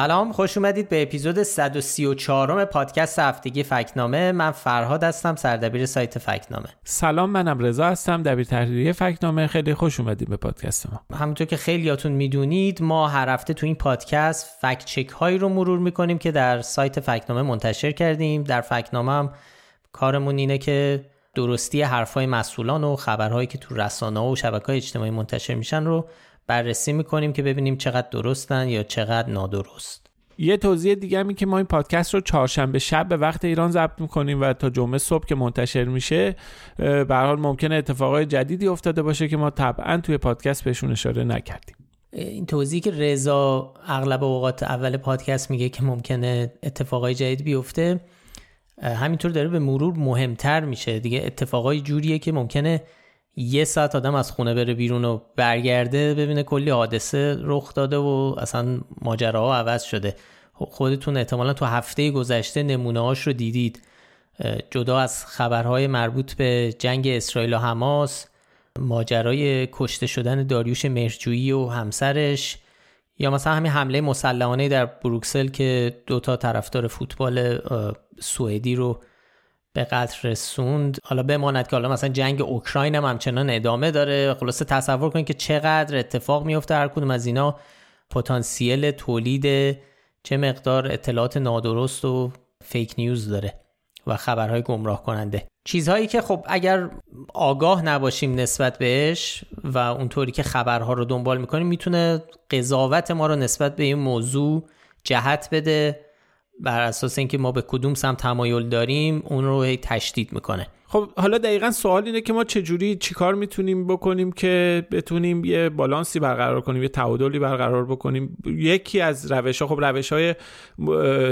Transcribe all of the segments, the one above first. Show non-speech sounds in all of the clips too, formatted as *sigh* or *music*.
سلام خوش اومدید به اپیزود 134 پادکست هفتگی فکنامه. من فرهاد هستم سردبیر سایت فکنامه. سلام منم رضا هستم دبیر تحریریه فکنامه. خیلی خوش اومدید به پادکست ما. همونطور که خیلیاتون می‌دونید ما هر هفته تو این پادکست فکت چک هایی رو مرور می‌کنیم که در سایت فکنامه منتشر کردیم. در فکنامه هم کارمون اینه که درستی حرفهای مسئولان و خبرهایی که تو رسانه و شبکه اجتماعی منتشر میشن رو بررسی می‌کنیم که ببینیم چقدر درستن یا چقدر نادرست. یه توضیح دیگه می که ما این پادکست رو چهارشنبه شب به وقت ایران ضبط می‌کنیم و تا جمعه صبح که منتشر میشه به حال ممکنه اتفاقای جدیدی افتاده باشه که ما طبعا توی پادکست بهشون اشاره نکردیم. این توضیحی که رضا اغلب اوقات اول پادکست میگه که ممکنه اتفاقای جدید بیفته همینطور داره به مرور مهمتر میشه. دیگه اتفاقای جوریه که ممکنه یه ساعت آدم از خونه بره بیرون و برگرده ببینه کلی حادثه رخ داده و اصلا ماجراها عوض شده. خودتون احتمالا تو هفته گذشته نمونه هاش رو دیدید. جدا از خبرهای مربوط به جنگ اسرائیل و حماس ماجرای کشته شدن داریوش مرجویی و همسرش یا مثلا همین حمله مسلحانه در بروکسل که دوتا طرفدار فوتبال سوئدی رو به قتل رسوند. حالا بماند که حالا مثلا جنگ اوکراین هم همچنان ادامه داره. خلاصه تصور کنید که چقدر اتفاق میفته هر کدوم از اینا پتانسیل تولید چه مقدار اطلاعات نادرست و فیک نیوز داره و خبرهای گمراه کننده. چیزهایی که خب اگر آگاه نباشیم نسبت بهش و اونطوری که خبرها رو دنبال می‌کنیم می‌تونه قضاوت ما رو نسبت به این موضوع جهت بده. بر اساس اینکه ما به کدوم سمت تمایل داریم اون رو تشدید می‌کنه. خب حالا دقیقا سوال اینه که ما چجوری چیکار می‌تونیم بکنیم که بتونیم یه بالانسی برقرار کنیم یه تعادلی برقرار بکنیم. یکی از روش ها خب روش های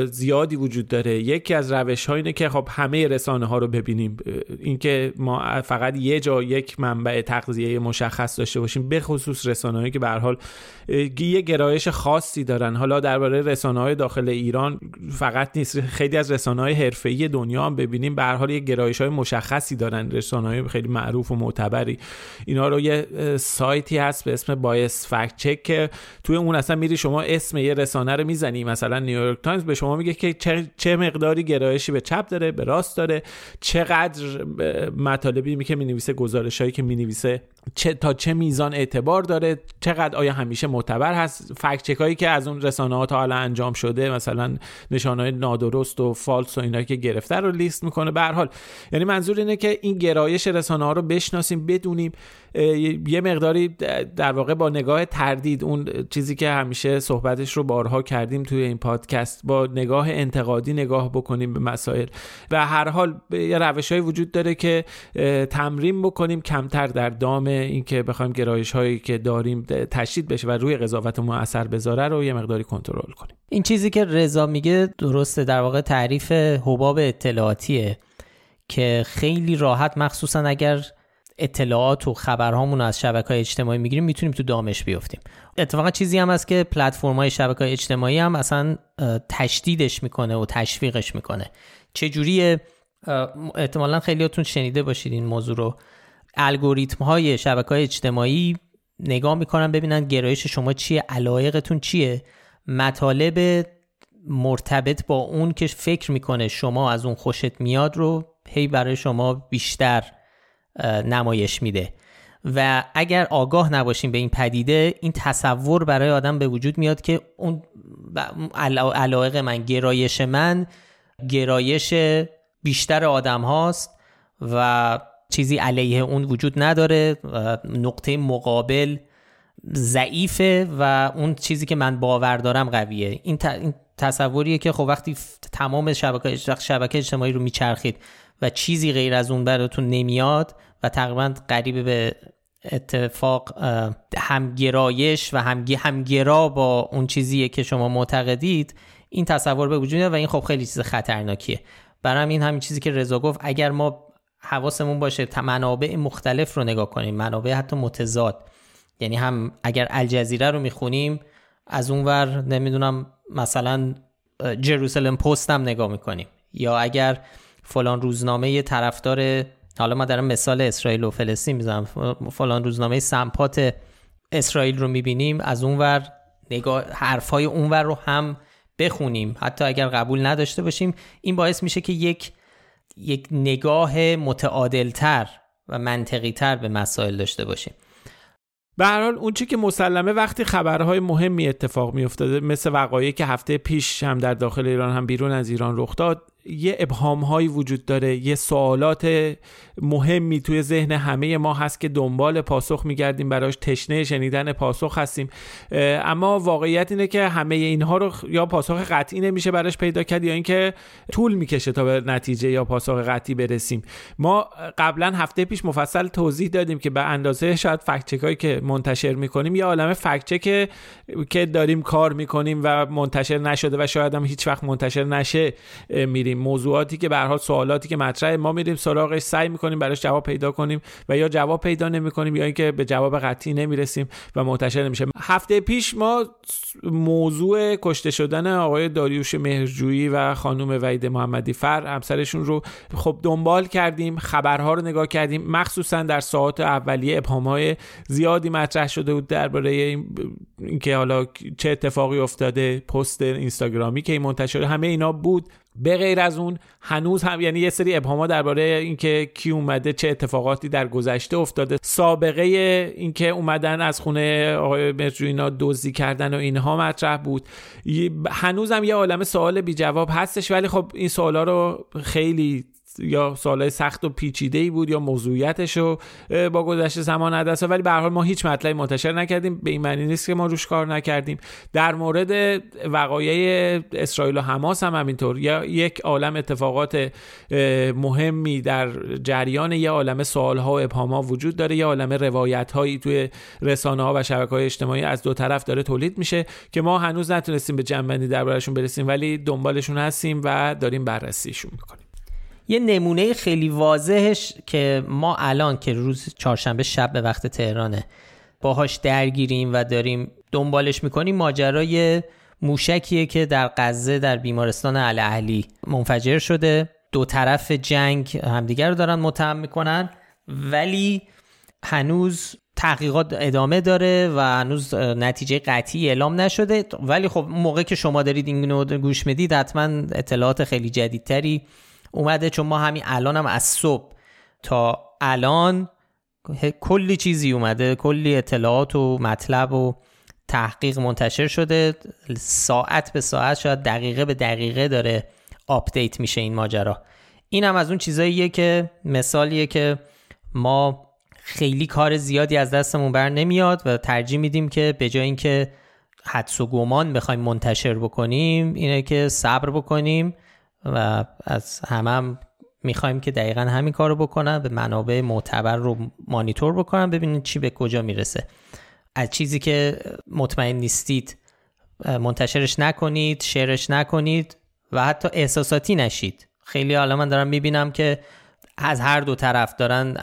زیادی وجود داره. یکی از روش ها اینه که خب همه رسانه ها رو ببینیم. اینکه ما فقط یه جا یک منبع تغذیه مشخص داشته باشیم به خصوص رسانه که به حال یه گرایش خاصی دارن. حالا درباره رسانه های داخل ایران فقط نیست. خیلی از رسانه های حرفه‌ای دنیا هم ببینیم. به حال یه گرایش های مشخص مشخصی دارن رسانه‌های خیلی معروف و معتبری. اینا رو یه سایتی هست به اسم bias fact check که توی اون اصلا میری شما اسم یه رسانه رو می‌زنی. مثلا نیویورک تایمز به شما میگه که چه مقداری گرایشی به چپ داره به راست داره چقدر مطالبی می که می‌نویسه گزارشهایی که می‌نویسه چه تا چه میزان اعتبار داره چقدر آیا همیشه معتبر هست. فکت چکایی که از اون رسانه ها تا حالا انجام شده مثلا نشانه نادرست و فالس و اینا که گرفته رو لیست می‌کنه. به حال یعنی منظور اینه که این گرایش رسانه ها رو بشناسیم بدونیم یه مقداری در واقع با نگاه تردید اون چیزی که همیشه صحبتش رو بارها کردیم توی این پادکست با نگاه انتقادی نگاه بکنیم به مسائل. و هر حال یه روش های وجود داره که تمرین بکنیم کمتر در دام اینکه بخوایم گرایش هایی که داریم تشدید بشه و روی قضاوتمون اثر بذاره رو یه مقداری کنترل کنیم. این چیزی که رضا میگه درسته در واقع تعریف حباب اطلاعاتیه که خیلی راحت مخصوصا اگر اطلاعات و خبرهامون از شبکه های اجتماعی می‌گیریم می‌تونیم تو دامش بیفتیم. اتفاقا چیزی هم هست که پلتفرم های شبکه های اجتماعی هم اصلا تشدیدش می‌کنه و تشویقش می‌کنه. چجوری احتمالا خیلیاتون شنیده باشید این موضوع رو. الگوریتم های شبکه های اجتماعی نگاه می‌کنن ببینن گرایش شما چیه علایقتون چیه. مطالب مرتبط با اون که فکر می‌کنه شما از اون خوشت میاد رو هی برای شما بیشتر نمایش میده. و اگر آگاه نباشیم به این پدیده این تصور برای آدم به وجود میاد که اون علایق من گرایش من گرایش بیشتر آدم هاست و چیزی علیه اون وجود نداره نقطه مقابل ضعیفه و اون چیزی که من باور دارم قویه. این, تصوریه که خب وقتی تمام شبکه شبکه اجتماعی رو میچرخید و چیزی غیر از اون براتون نمیاد و تقریبا قریب به اتفاق همگرایش و همگی همگرا با اون چیزیه که شما معتقدید این تصور به وجود و این خب خیلی چیز خطرناکیه. برای این همین چیزی که رضا گفت اگر ما حواسمون باشه منابع مختلف رو نگاه کنیم منابع حتی متضاد یعنی هم اگر الجزیره رو می‌خونیم از اونور نمی‌دونم مثلا جروسلم پست هم نگاه می‌کنیم. یا اگر فلان روزنامه طرفدار حالا ما دارم مثال اسرائیل و فلسطین می‌زنم. فلان روزنامه سمپات اسرائیل رو می‌بینیم از اونور نگاه حرفای اونور رو هم بخونیم. حتی اگر قبول نداشته باشیم این باعث میشه که یک یک نگاه متعادلتر و منطقی تر به مسائل داشته باشیم. به هر حال اون که مسلمه وقتی خبرهای مهمی اتفاق میافتاده مثل وقایعی که هفته پیش هم در داخل ایران هم بیرون از ایران رخ داد یه ابهام هایی وجود داره یه سوالات مهمی توی ذهن همه ما هست که دنبال پاسخ میگردیم براش تشنه شنیدن پاسخ هستیم. اما واقعیت اینه که همه اینها رو یا پاسخ قطعی نمیشه براش پیدا کرد یا اینکه طول می‌کشه تا به نتیجه یا پاسخ قطعی برسیم. ما قبلا هفته پیش مفصل توضیح دادیم که به اندازه شاید فکت هایی که منتشر می‌کنیم یه عالمه فکت که داریم کار می‌کنیم و منتشر نشده و شاید هم هیچ وقت منتشر نشه میریم. موضوعاتی که به حال سوالاتی که مطرح ما میریم سراغش سعی می‌کنیم براش جواب پیدا کنیم و یا جواب پیدا نمی‌کنیم یا اینکه به جواب قطعی نمی‌رسیم و منتشر نمیشه. هفته پیش ما موضوع کشته شدن آقای داریوش مهرجویی و خانم وحید محمدی فر همسرشون رو خب دنبال کردیم خبرها رو نگاه کردیم. مخصوصا در ساعات اولیه ابهامهای زیادی مطرح شده بود درباره اینکه حالا چه اتفاقی افتاده. پست اینستاگرامی که منتشر همه اینا بود. به غیر از اون هنوز هم یعنی یه سری ابهاما درباره اینکه کی اومده چه اتفاقاتی در گذشته افتاده سابقه اینکه اومدن از خونه آقای مرجوینا دزدی کردن و اینها مطرح بود. هنوز هم یه عالم سوال بی جواب هستش ولی خب این سوالا رو خیلی یا سالهای سخت و پیچیده ای بود یا موضوعیتش رو با گذشته زمان عدسه ولی به حال ما هیچ مطلبی منتشر نکردیم. به این معنی نیست که ما روش کار نکردیم. در مورد وقایع اسرائیل و حماس هم همینطور. یا یک عالم اتفاقات مهمی در جریان یه عالم سوال ها و ابهام ها وجود داره. یه عالم روایت هایی توی رسانه ها و شبکه های اجتماعی از دو طرف داره تولید میشه که ما هنوز نتونستیم به جنبندی دربارشون برسیم ولی دنبالشون هستیم و داریم بررسیشون می‌کنیم. یه نمونه خیلی واضحش که ما الان که روز چهارشنبه شب به وقت تهرانه باهاش درگیریم و داریم دنبالش می‌کنیم ماجرای موشکیه که در غزه در بیمارستان الاهلی منفجر شده. دو طرف جنگ همدیگر رو دارن متهم می‌کنن ولی هنوز تحقیقات ادامه داره و هنوز نتیجه قطعی اعلام نشده. ولی خب موقع که شما دارید این گوش می‌دید حتما اطلاعات خیلی جدیدتری اومده چون ما همین الان هم از صبح تا الان کلی چیزی اومده کلی اطلاعات و مطلب و تحقیق منتشر شده. ساعت به ساعت شاید دقیقه به دقیقه داره آپدیت میشه این ماجرا. این هم از اون چیزاییه که مثالیه که ما خیلی کار زیادی از دستمون بر نمیاد و ترجیح میدیم که به جای اینکه حدس و گمان بخوایم منتشر بکنیم اینه که صبر بکنیم. و از همه هم می‌خوایم که دقیقا همین کار رو بکنن به منابع معتبر رو مانیتور بکنن ببینید چی به کجا می‌رسه. از چیزی که مطمئن نیستید منتشرش نکنید شیرش نکنید و حتی احساساتی نشید. خیلی حالا من دارم می‌بینم که از هر دو طرف دارن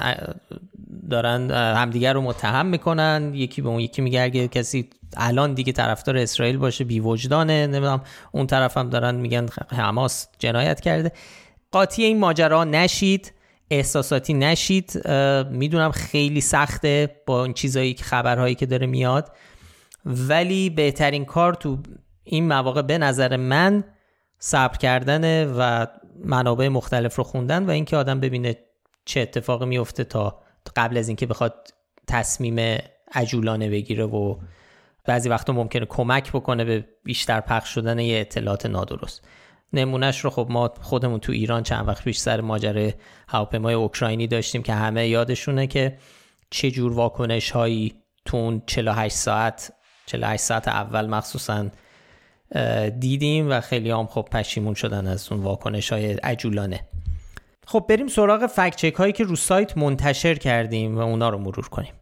دارن همدیگر رو متهم می‌کنن. یکی به اون یکی میگه اگه کسی الان دیگه طرفدار اسرائیل باشه بی وجدانه نمی‌دونم اون طرف هم دارن میگن حماس جنایت کرده. قاطی این ماجرا نشید احساساتی نشید. می‌دونم خیلی سخته با این چیزایی که خبرهایی که داره میاد. ولی بهترین کار تو این مواقع به نظر من صبر کردنه و منابع مختلف رو خوندن و اینکه آدم ببینه چه اتفاقی میفته تا قبل از اینکه بخواد تصمیم عجولانه بگیره و بعضی وقتا ممکنه کمک بکنه به بیشتر پخش شدن یه اطلاعات نادرست. نمونهش رو خب ما خودمون تو ایران چند وقت پیش سر ماجرای هواپیمای اوکراینی داشتیم که همه یادشونه که چه جور واکنش هایی تو اون 48 ساعت 48 ساعت اول مخصوصا دیدیم و خیلی هم خب پشیمون شدن از اون واکنش های عجولانه. خب بریم سراغ فکچک هایی که رو سایت منتشر کردیم و اونا رو مرور کنیم.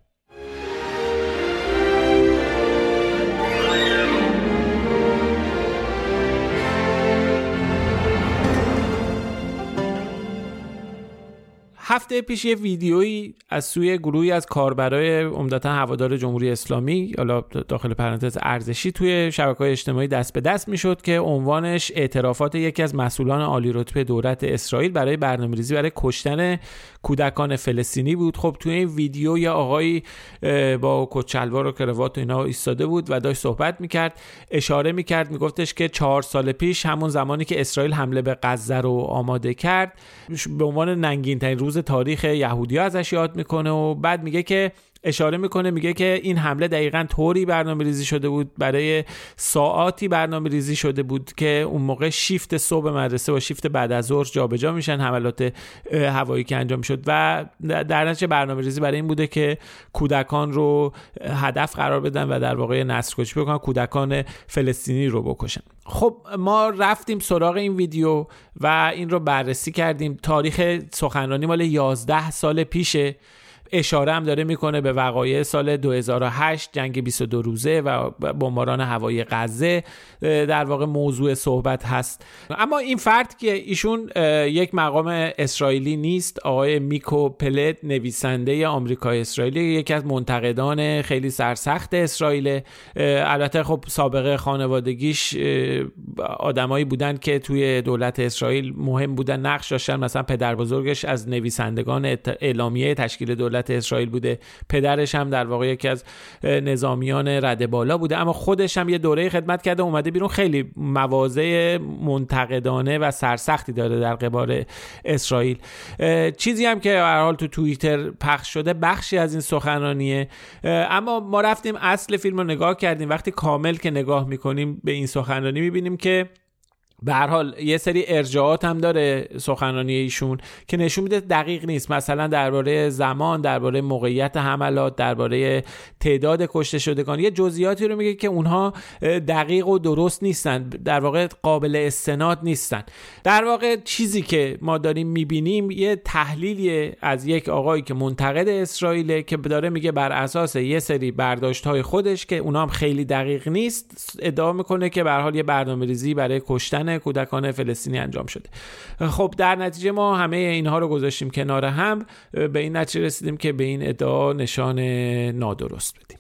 هفته پیش یه ویدیویی از سوی گروهی از کاربرای عمدتا هوادار جمهوری اسلامی حالا داخل پرانتز ارزشی توی شبکه‌های اجتماعی دست به دست می‌شد که عنوانش اعترافات یکی از مسئولان عالی رتبه دولت اسرائیل برای برنامه‌ریزی برای کشتن کودکان فلسطینی بود. خب توی این ویدیو یه آقایی با کچلوار و کروات و اینا ایستاده بود و داشت صحبت می‌کرد اشاره می‌کرد میگفتش که چهار سال پیش همون زمانی که اسرائیل حمله به غزه رو آماده کرد به عنوان ننگین ترین روز تاریخ یهودی ازش یاد می‌کنه و بعد میگه که اشاره می‌کنه میگه که این حمله دقیقا طوری برنامه ریزی شده بود برای ساعاتی برنامه ریزی شده بود که اون موقع شیفت صبح مدرسه با شیفت بعد از ظهر جابجا میشن حملات هوایی که انجام شد. و در نتیجه برنامه ریزی برای این بوده که کودکان رو هدف قرار بدن و در واقع نسل کشی بکنن کودکان فلسطینی رو بکشن. خب ما رفتیم سراغ این ویدیو و این رو بررسی کردیم. تاریخ سخنرانی مال 11 سال پیشه. اشاره هم داره می‌کنه به وقایع سال 2008 جنگ 22 روزه و بمباران هوایی غزه در واقع موضوع صحبت هست. اما این فرد که ایشون یک مقام اسرائیلی نیست آقای میکو پلت نویسنده آمریکای اسرائیلی یکی از منتقدان خیلی سرسخت اسرائیل البته خب سابقه خانوادگیش آدمایی بودن که توی دولت اسرائیل مهم بودن نقش داشتن مثلا پدر بزرگش از نویسندگان اعلامیه تشکیل دولت اسرائیل بوده. پدرش هم در واقع یکی از نظامیان رده بالا بوده. اما خودش هم یه دوره خدمت کرده اومده بیرون. خیلی مواضع منتقدانه و سرسختی داره در قبال اسرائیل. چیزی هم که هر حال تو توییتر پخش شده بخشی از این سخنرانیه. اما ما رفتیم اصل فیلم رو نگاه کردیم. وقتی کامل که نگاه می‌کنیم به این سخنرانی می‌بینیم که به هر حال یه سری ارجاعات هم داره سخنرانی ایشون که نشون میده دقیق نیست. مثلا درباره زمان درباره موقعیت حملات درباره تعداد کشته شدگان. یه جزئیاتی رو میگه که اونها دقیق و درست نیستن. در واقع قابل استناد نیستن. در واقع چیزی که ما داریم می‌بینیم یه تحلیلی از یک آقایی که منتقد اسرائیل که داره میگه بر اساس یه سری برداشت های خودش که اونها هم خیلی دقیق نیست ادعا می‌کنه که به حال یه برنامه‌ریزی برای کشتن کودکان فلسطینی انجام شده. خب در نتیجه ما همه اینها رو گذاشتیم کنار هم. به این نتیجه رسیدیم که به این ادعا نشان نادرست بدیم.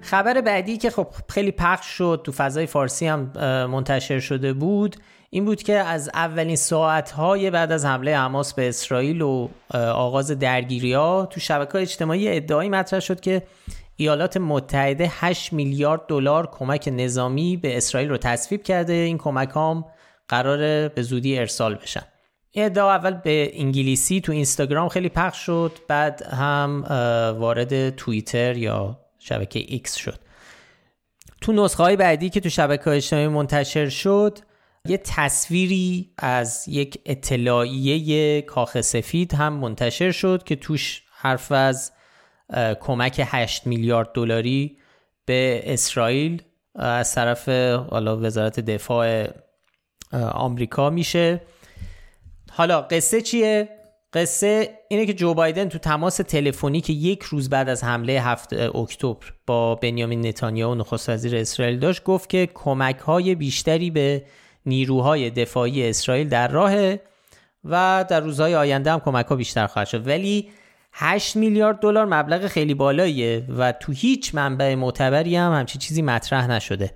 خبر بعدی که خب خیلی پخش شد تو فضای فارسی هم منتشر شده بود این بود که از اولین ساعتهای بعد از حمله حماس به اسرائیل و آغاز درگیری ها تو شبکه اجتماعی ادعایی مطرح شد که ایالات متحده 8 میلیارد دلار کمک نظامی به اسرائیل رو تصویب کرده. این کمک هم قرار به زودی ارسال بشن. این ادعا اول به انگلیسی تو اینستاگرام خیلی پخش شد بعد هم وارد توییتر یا شبکه ایکس شد. تو نسخه های بعدی که تو شبکه اجتماعی منتشر شد یه تصویری از یک اطلاعیه کاخ سفید هم منتشر شد که توش حرف از کمک 8 میلیارد دلاری به اسرائیل از طرف حالا وزارت دفاع آمریکا میشه. حالا قصه چیه؟ قصه اینه که جو بایدن تو تماس تلفنی که یک روز بعد از حمله هفت اکتبر با بنیامین نتانیاهو نخست وزیر اسرائیل داشت گفت که کمک های بیشتری به نیروهای دفاعی اسرائیل در راه و در روزهای آینده هم کمک ها بیشتر خواهد شد. ولی 8 میلیارد دلار مبلغ خیلی بالاییه و تو هیچ منبع معتبری هم همچی چیزی مطرح نشده.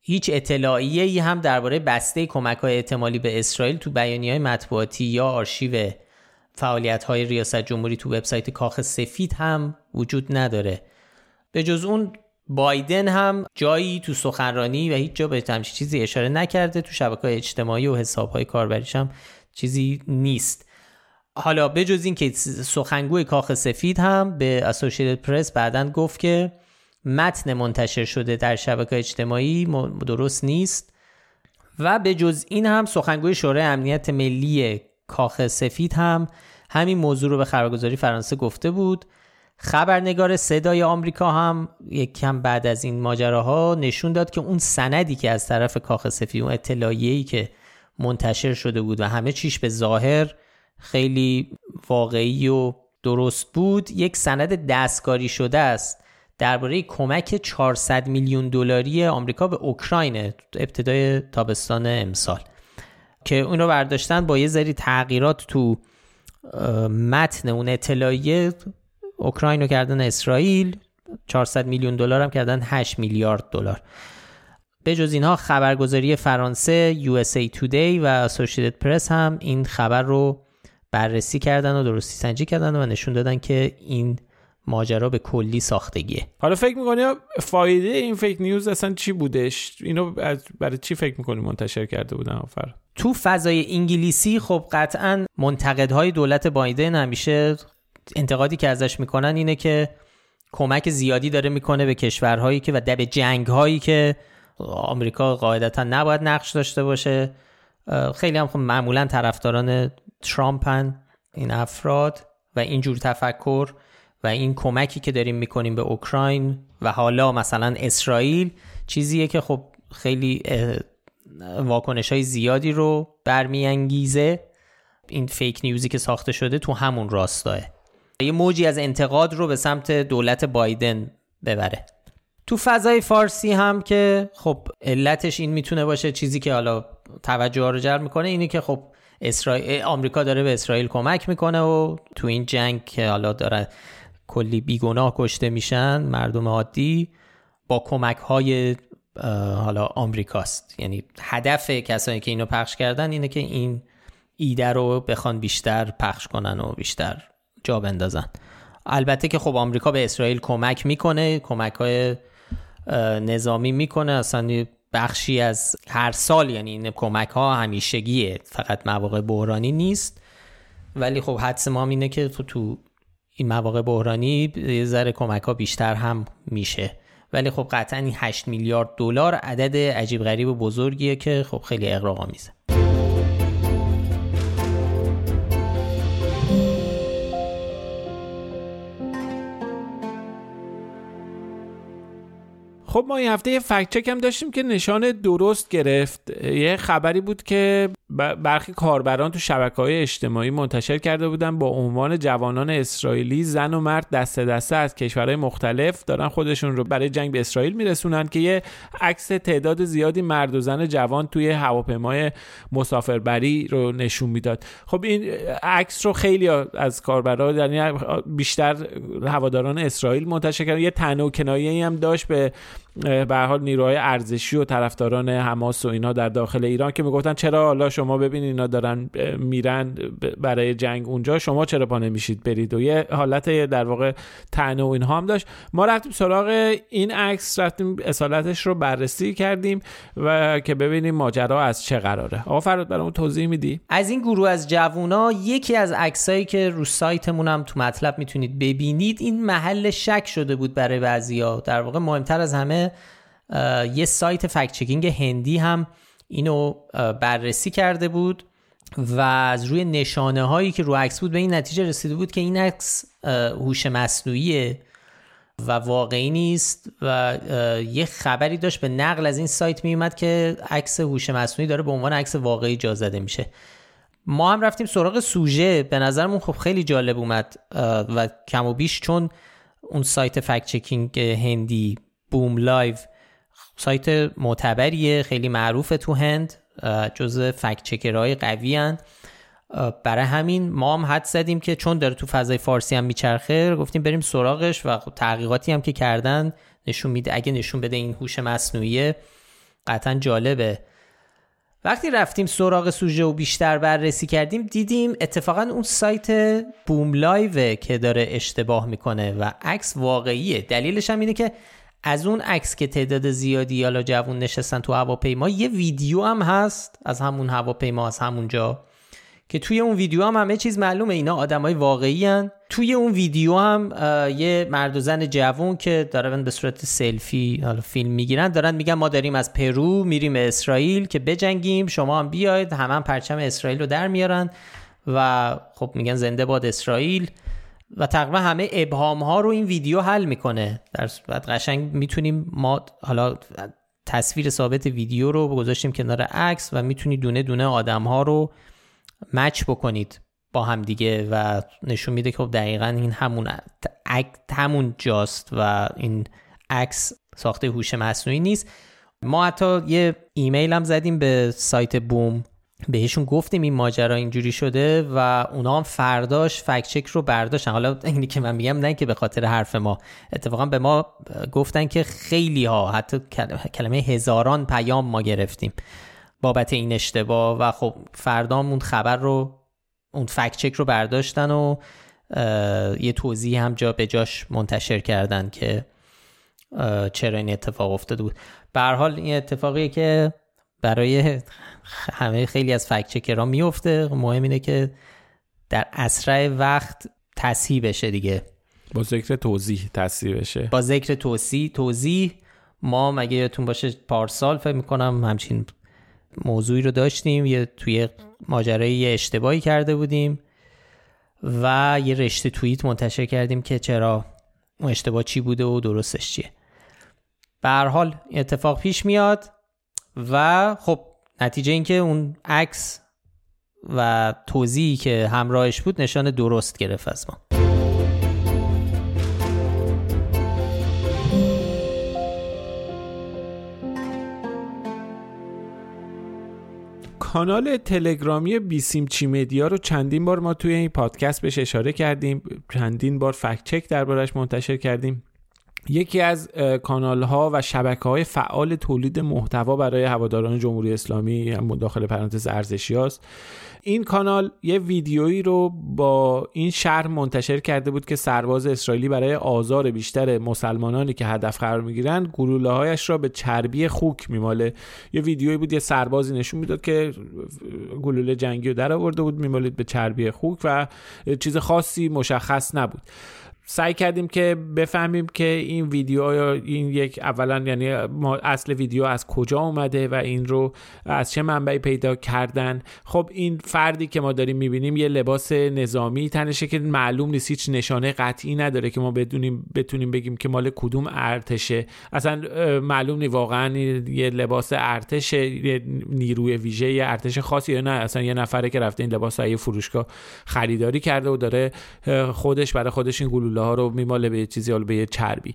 هیچ اطلاعیه ای هم درباره بسته کمک های احتمالی به اسرائیل تو بیانیه های مطبوعاتی یا آرشیو فعالیت های ریاست جمهوری تو وبسایت کاخ سفید هم وجود نداره. به جز اون بایدن هم جایی تو سخنرانی و هیچ جا به همچین چیزی اشاره نکرده تو شبکه اجتماعی و حساب های کاربریش هم چیزی نیست. حالا بجز این که سخنگوی کاخ سفید هم به اسوسییتد پرس بعدا گفت که متن منتشر شده در شبکه اجتماعی درست نیست. و به جز این هم سخنگوی شورای امنیت ملی کاخ سفید هم همین موضوع رو به خبرگزاری فرانسه گفته بود. خبرنگار صدای آمریکا هم یک کم بعد از این ماجراها نشون داد که اون سندی که از طرف کاخ سفید اون اطلاعیه‌ای که منتشر شده بود و همه چیش به ظاهر خیلی واقعی و درست بود یک سند دستکاری شده است. درباره کمک 400 میلیون دلاری آمریکا به اوکراین ابتدای تابستان امسال. که اون رو برداشتن با یه ذری تغییرات تو متن اون اطلاعیه اوکراین رو کردن اسرائیل. 400 میلیون دلار هم کردن 8 میلیارد دلار. به جز اینها خبرگزاری فرانسه USA Today و Associated Press هم این خبر رو بررسی کردن و درستی سنجی کردن و نشون دادن که این ماجرا به کلی ساختگیه. حالا فکر می‌کنی فایده این فیک نیوز اصلا چی بودش؟ اینو برای چی فکر می‌کنی منتشر کرده بودن آفر تو فضای انگلیسی خب قطعا منتقدهای دولت بایدن همیشه انتقادی که ازش می‌کنن اینه که کمک زیادی داره می‌کنه به کشورهایی که و به جنگ هایی که آمریکا قاعدتا نباید نقش داشته باشه. خیلی هم خب معمولا طرفداران ترامپن این افراد و اینجور تفکر و این کمکی که داریم می‌کنیم به اوکراین و حالا مثلا اسرائیل چیزیه که خب خیلی واکنش های زیادی رو برمیانگیزه. این فیک نیوزی که ساخته شده تو همون راستاه. یه موجی از انتقاد رو به سمت دولت بایدن ببره. تو فضای فارسی هم که خب علتش این می‌تونه باشه چیزی که حالا توجه رو جلب می‌کنه اینه که خب اسرائیل آمریکا داره به اسرائیل کمک می‌کنه و تو این جنگ که حالا داره کلی بیگناه کشته میشن مردم عادی با کمک های حالا آمریکاست. یعنی هدف کسانی که اینو پخش کردن اینه که این ایده رو بخوان بیشتر پخش کنن و بیشتر جا بندازن. البته که خب آمریکا به اسرائیل کمک می‌کنه کمک های نظامی می‌کنه. اصلا بخشی از هر سال یعنی این کمک ها همیشگیه. فقط مواقع بحرانی نیست. ولی خب حدس ما اینه که تو تو این مواقع بحرانی یه ذره کمک ها بیشتر هم میشه. ولی خب قطعا این 8 میلیارد دلار عدد عجیب غریب و بزرگیه که خب خیلی اقراق آمیزه. خب ما این هفته یه فکت چک هم داشتیم که نشان درست گرفت. یه خبری بود که برخی کاربران تو شبکه های اجتماعی منتشر کرده بودن با عنوان جوانان اسرائیلی زن و مرد دست دسته از کشورهای مختلف دارن خودشون رو برای جنگ به اسرائیل میرسونن که یه عکس تعداد زیادی مرد و زن جوان توی هواپیمای مسافربری رو نشون می‌داد. خب این عکس رو خیلی از کاربرا یعنی بیشتر هواداران اسرائیل منتشر کردن. یه تنه و کنایه‌ای هم داشت به به حال نیروهای ارزشی و طرفداران حماس و اینا در داخل ایران که می‌گفتن چرا حالا شما ببینید اینا دارن میرن برای جنگ اونجا شما چرا پا نمیشید برید؟ و یه حالت در واقع طعنه و اینها هم داشت. ما رفتیم سراغ این عکس رفتیم اصالتش رو بررسی کردیم و که ببینیم ماجرا از چه قراره. آقا فراد برامون توضیح میدی؟ از این گروه از جوونا یکی از عکسایی که رو سایتمون هم تو مطلب می‌تونید ببینید این محل شک شده بود برای بعضیا در واقع مهمتر از همه یه سایت فکت چکینگ هندی هم اینو بررسی کرده بود و از روی نشانه هایی که رو عکس بود به این نتیجه رسیده بود که این عکس هوش مصنوعیه و واقعی نیست و یه خبری داشت به نقل از این سایت میومد که عکس هوش مصنوعی داره به عنوان عکس واقعی جا زده میشه. ما هم رفتیم سراغ سوژه. به نظرمون خب خیلی جالب اومد و کم و بیش چون اون سایت فکت چکینگ هندی بوم لایو. سایت معتبریه خیلی معروف تو هند جزو fact checker های قوی هن. برای همین ما هم حدس زدیم که چون داره تو فضای فارسی هم میچرخه گفتیم بریم سراغش و خب تحقیقاتی هم که کردن نشون میده اگه نشون بده این هوش مصنوعی قطعا جالبه. وقتی رفتیم سراغ سوژه و بیشتر بررسی کردیم دیدیم اتفاقا اون سایت بوم لایو که داره اشتباه می‌کنه و عکس واقعیه. دلیلش هم اینه که از اون عکس که تعداد زیادی حالا جوون نشستن تو هواپیما یه ویدیو هم هست از همون هواپیما از همونجا که توی اون ویدیو هم همه چیز معلومه اینا آدمای واقعی هن. توی اون ویدیو هم یه مرد و زن جوون که دارن به صورت سلفی حالا فیلم می‌گیرن دارن میگن ما داریم از پرو میریم اسرائیل که بجنگیم شما هم بیاید همه هم پرچم اسرائیل رو در میارن و خب میگن زنده باد اسرائیل و تقریبا همه ابهام ها رو این ویدیو حل می‌کنه. در صورت قشنگ می‌تونیم ما حالا تصویر ثابت ویدیو رو گذاشتیم کنار عکس و می‌تونید دونه دونه آدم ها رو مچ بکنید با هم دیگه و نشون میده که خب دقیقا این همون همون جاست و این عکس ساخته هوش مصنوعی نیست. ما حتی یه ایمیل هم زدیم به سایت بوم. بهشون گفتیم این ماجرا اینجوری شده و اونا هم فرداش فکچک رو برداشتن. حالا اینی که من میگم نه که به خاطر حرف ما. اتفاقا به ما گفتن که خیلی ها حتی کلمه هزاران پیام ما گرفتیم بابت این اشتباه و خب فردا اون خبر رو اون فکچک رو برداشتن و یه توضیح هم جا به جاش منتشر کردن که چرا این اتفاق افتاده بود. به حال این اتفاقیه که برای همه خیلی از فکت چکرها میفته. مهم اینه که در اسرع وقت تصحیح بشه دیگه. با ذکر توضیح تصحیح بشه. با ذکر توضیح توضیح. ما مگه یادتون باشه پارسال فکر می‌کنم همچین موضوعی رو داشتیم. یه توی ماجرای یه اشتباهی کرده بودیم و یه رشته توییت منتشر کردیم که چرا اون اشتباه چی بوده و درستش چیه. به هر حال اتفاق پیش میاد. و خب نتیجه اینکه اون عکس و توضیحی که همراهش بود نشان درست گرفت از ما. کانال تلگرامی بیسیمچی مدیا رو چندین بار ما توی این پادکست بهش اشاره کردیم. چندین بار فکت چک دربارش منتشر کردیم. یکی از کانال ها و شبکه های فعال تولید محتوا برای هواداران جمهوری اسلامی هم داخل پرانتز ارزشی هست. این کانال یه ویدیویی رو با این شرح منتشر کرده بود که سرباز اسرائیلی برای آزار بیشتر مسلمانانی که هدف قرار می‌گیرن گلوله هایش را به چربی خوک میماله یه ویدیویی بود یه سربازی نشون می‌داد که گلوله جنگی رو در آورده بود میمالید به چربی خوک و چیز خاصی مشخص نبود سعی کردیم که بفهمیم که این ویدیو یا این یک اولا یعنی ما اصل ویدیو از کجا اومده و این رو از چه منبعی پیدا کردن. خب این فردی که ما داریم می‌بینیم یه لباس نظامی تنشه که معلوم نیست هیچ نشانه قطعی نداره که ما بدونیم بتونیم بگیم که مال کدوم ارتشه. اصلا معلوم نیست واقعا یه لباس ارتش نیروی ویژه یه ارتش خاصی یا نه. اصلا یه نفره که رفته این لباس فروشگاه خریداری کرده و داره خودش برای خودش این ها رو میماله به چیزی حالا به یه چربی.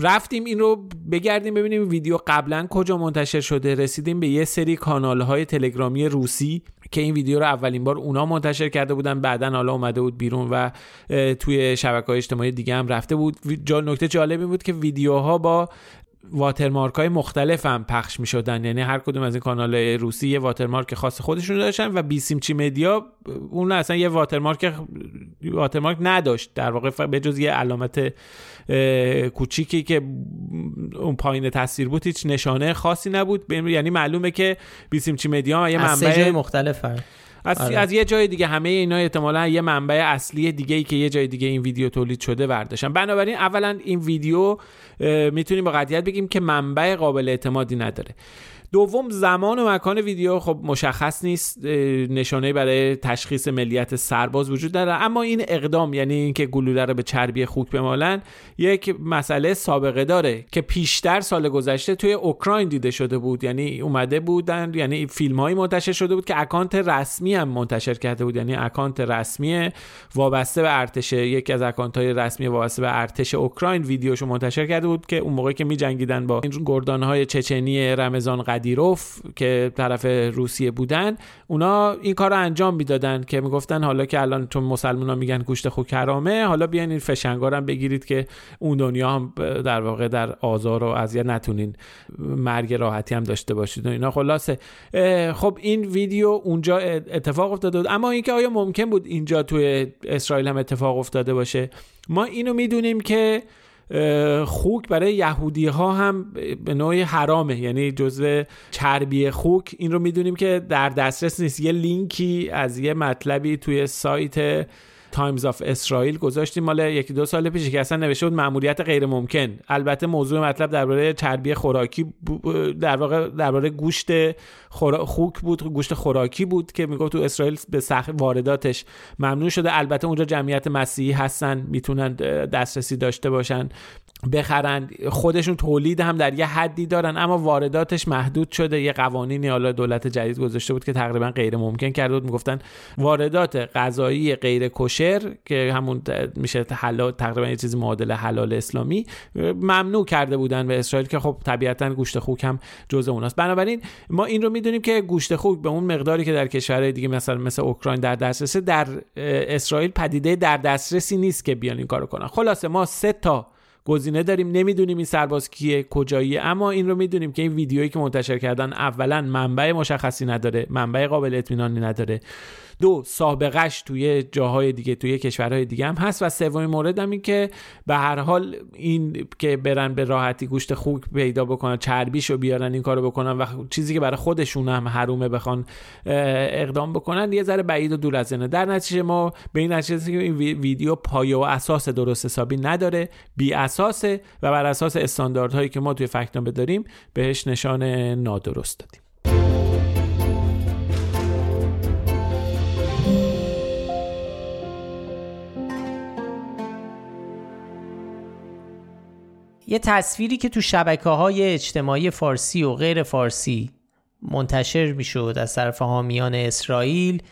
رفتیم این رو بگردیم ببینیم ویدیو قبلا کجا منتشر شده. رسیدیم به یه سری کانال های تلگرامی روسی که این ویدیو رو اولین بار اونا منتشر کرده بودن. بعدا حالا اومده بود بیرون و توی شبکه های اجتماعی دیگه هم رفته بود. جا نکته جالبی بود که ویدیوها با واترمارک های مختلف هم پخش می شدن یعنی هر کدوم از این کانال روسی یه واترمارک خاص خودشون داشتن و بیسیمچی مدیا اون اصلا یه واترمارک واترمارک نداشت. در واقع به جز یه علامت کوچیکی که اون پایین تصویر بود هیچ نشانه خاصی نبود. یعنی معلومه که بیسیمچی مدیا یه منبع مختلف از, آره. از یه جای دیگه همه اینا احتمالا یه منبع اصلی دیگه ای که یه جای دیگه این ویدیو تولید شده برداشتن بنابراین اولا این ویدیو می‌تونیم با قطعیت بگیم که منبع قابل اعتمادی نداره دوم زمان و مکان ویدیو خب مشخص نیست نشانه برای تشخیص ملیت سرباز وجود داره اما این اقدام یعنی اینکه گلوله رو به چربی خوک بمالن یک مسئله سابقه داره که پیشتر سال گذشته توی اوکراین دیده شده بود. یعنی اومده بودن یعنی فیلم هایی منتشر شده بود که اکانت رسمی هم منتشر کرده بود. یعنی اکانت رسمی وابسته به ارتش یکی از اکانت های رسمی وابسته به ارتش اوکراین ویدیوشو منتشر کرده بود که اون موقع که میجنگیدن با این گردان های چچنی رمضان قدیروف که طرف روسیه بودن اونا این کار رو انجام می‌دادن که می‌گفتن حالا که الان چون مسلمان ها میگن گوشت خو کرامه حالا بیاین این فشنگارم بگیرید که اون دنیا هم در واقع در آزار و اذیت نتونین مرگ راحتی هم داشته باشید و اینا. خلاصه. خب این ویدیو اونجا اتفاق افتاده بود. اما اینکه آیا ممکن بود اینجا توی اسرائیل هم اتفاق افتاده باشه؟ ما اینو می‌دونیم که خوک برای یهودی ها هم به نوعی حرامه. یعنی جزو چربی خوک. این رو می‌دونیم که در دسترس نیست. یه لینکی از یه مطلبی توی سایت تایمز آف اسرائیل گذاشتیم مال یکی دو سال پیش که اصلا نوشته بود مأموریت غیر ممکن البته موضوع مطلب درباره چربی خوراکی در واقع درباره گوشت خوک بود گوشت خوراکی بود که می‌گفت تو اسرائیل به سختی وارداتش ممنوع شده. البته اونجا جمعیت مسیحی هستن می‌تونن دسترسی داشته باشن. بخرن. خودشون تولید هم در یه حدی دارن اما وارداتش محدود شده. یه قوانینی حالا دولت جدید گذاشته بود که تقریبا غیر ممکن کرده بود. می‌گفتن واردات غذایی غیر کشر که همون میشه حلال تقریبا یه چیزی معادل حلال اسلامی ممنوع کرده بودن به اسرائیل که خب طبیعتا گوشت خوک هم جزء اوناست. بنابراین ما این رو می‌دونیم که گوشت خوک به اون مقداری که در کشورهای دیگه مثلا مثل اوکراین در دسترسه در اسرائیل پدیده در دسترسی نیست که بیان این کارو کنن. خلاصه ما سه تا گزینه داریم. نمی‌دونیم این سرباز کیه کجاییه اما این رو می‌دونیم که این ویدیویی که منتشر کردن اولا منبع مشخصی نداره منبع قابل اطمینانی نداره. دو سابقش توی جاهای دیگه توی کشورهای دیگه هم هست. و سومین مورد هم این که به هر حال این که برن به راحتی گوشت خوک پیدا بکنن چربیشو بیارن این کارو بکنن و چیزی که برای خودشون هم حرومه بخوان اقدام بکنن یه ذره بعید و دور از در نتیجه ما به این نتیجه که این ویدیو پایه و اساس درست حسابی نداره. بی اساسه و بر اساس استانداردهایی که ما توی فکتنامه داریم بهش نشان نادرست دادیم. یه تصویری که تو شبکه های اجتماعی فارسی و غیر فارسی منتشر می‌شد از طرف حامیان اسرائیل.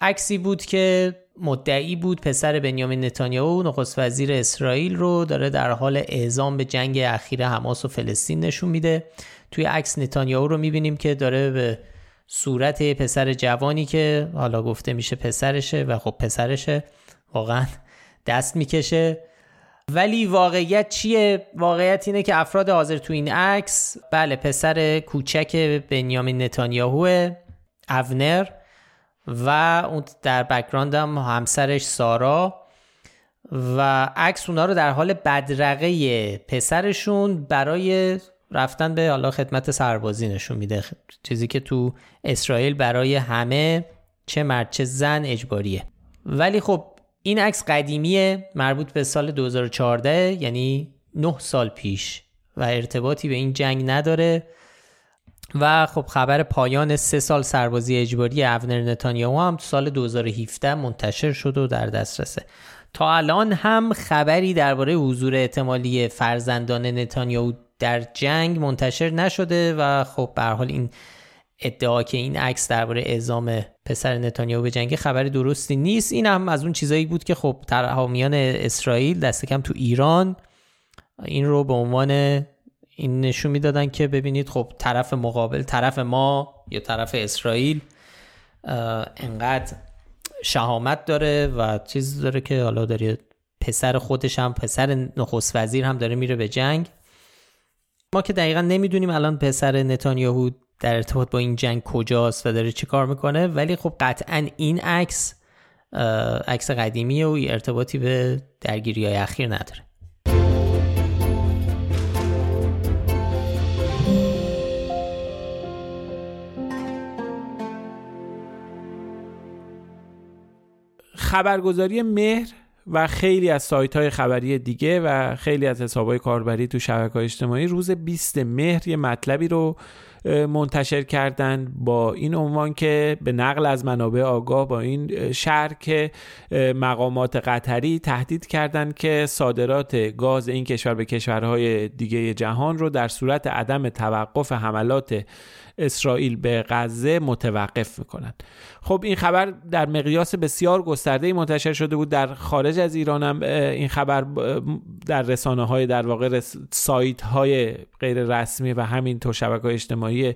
عکسی بود که مدعی بود پسر بنیامین نتانیاهو نخست وزیر اسرائیل رو داره در حال اعزام به جنگ اخیر حماس و فلسطین نشون میده. توی عکس نتانیاهو رو می‌بینیم که داره به صورت پسر جوانی که حالا گفته میشه پسرشه و خب پسرشه واقعا دست می‌کشه. ولی واقعیت چیه؟ واقعیت اینه که افراد حاضر تو این عکس بله پسر کوچک بنیامین نتانیاهو اونر و اون در بکراند هم همسرش سارا و عکس اونا رو در حال بدرقه پسرشون برای رفتن به حالا خدمت سربازی نشون میده. چیزی که تو اسرائیل برای همه چه مرد چه زن اجباریه. ولی خب این عکس قدیمیه مربوط به سال 2014 یعنی 9 سال پیش و ارتباطی به این جنگ نداره. و خب خبر پایان سه سال سربازی اجباری اونر نتانیاهو هم تو سال 2017 منتشر شد و در دسترسه. تا الان هم خبری درباره حضور احتمالی فرزندان نتانیاهو در جنگ منتشر نشده و خب به حال این ادعا که این عکس درباره اعزام پسر نتانیاهو به جنگ خبر درستی نیست. این هم از اون چیزایی بود که خب حامیان اسرائیل دست کم تو ایران این رو به عنوان این نشون می‌دادن که ببینید خب طرف مقابل طرف ما یا طرف اسرائیل انقدر شهامت داره و چیز داره که حالا داره پسر خودش هم پسر نخست وزیر هم داره میره به جنگ. ما که دقیقا نمی‌دونیم الان پسر نتانیاهو در ارتباط با این جنگ کجاست و داره چی کار می‌کنه. ولی خب قطعا این عکس عکس قدیمی و ارتباطی به درگیری های اخیر نداره. خبرگزاری مهر و خیلی از سایت های خبری دیگه و خیلی از حساب های کاربری تو شبکه اجتماعی روز 20 مهر یه مطلبی رو منتشر کردن با این عنوان که به نقل از منابع آگاه با این شهر که مقامات قطری تهدید کردند که صادرات گاز این کشور به کشورهای دیگه جهان رو در صورت عدم توقف حملات اسرائیل به غزه متوقف می‌کنن خب این خبر در مقیاس بسیار گسترده منتشر شده بود. در خارج از ایران هم این خبر در رسانه های در واقع سایت های غیر رسمی و همینطور شبکه اجتماعی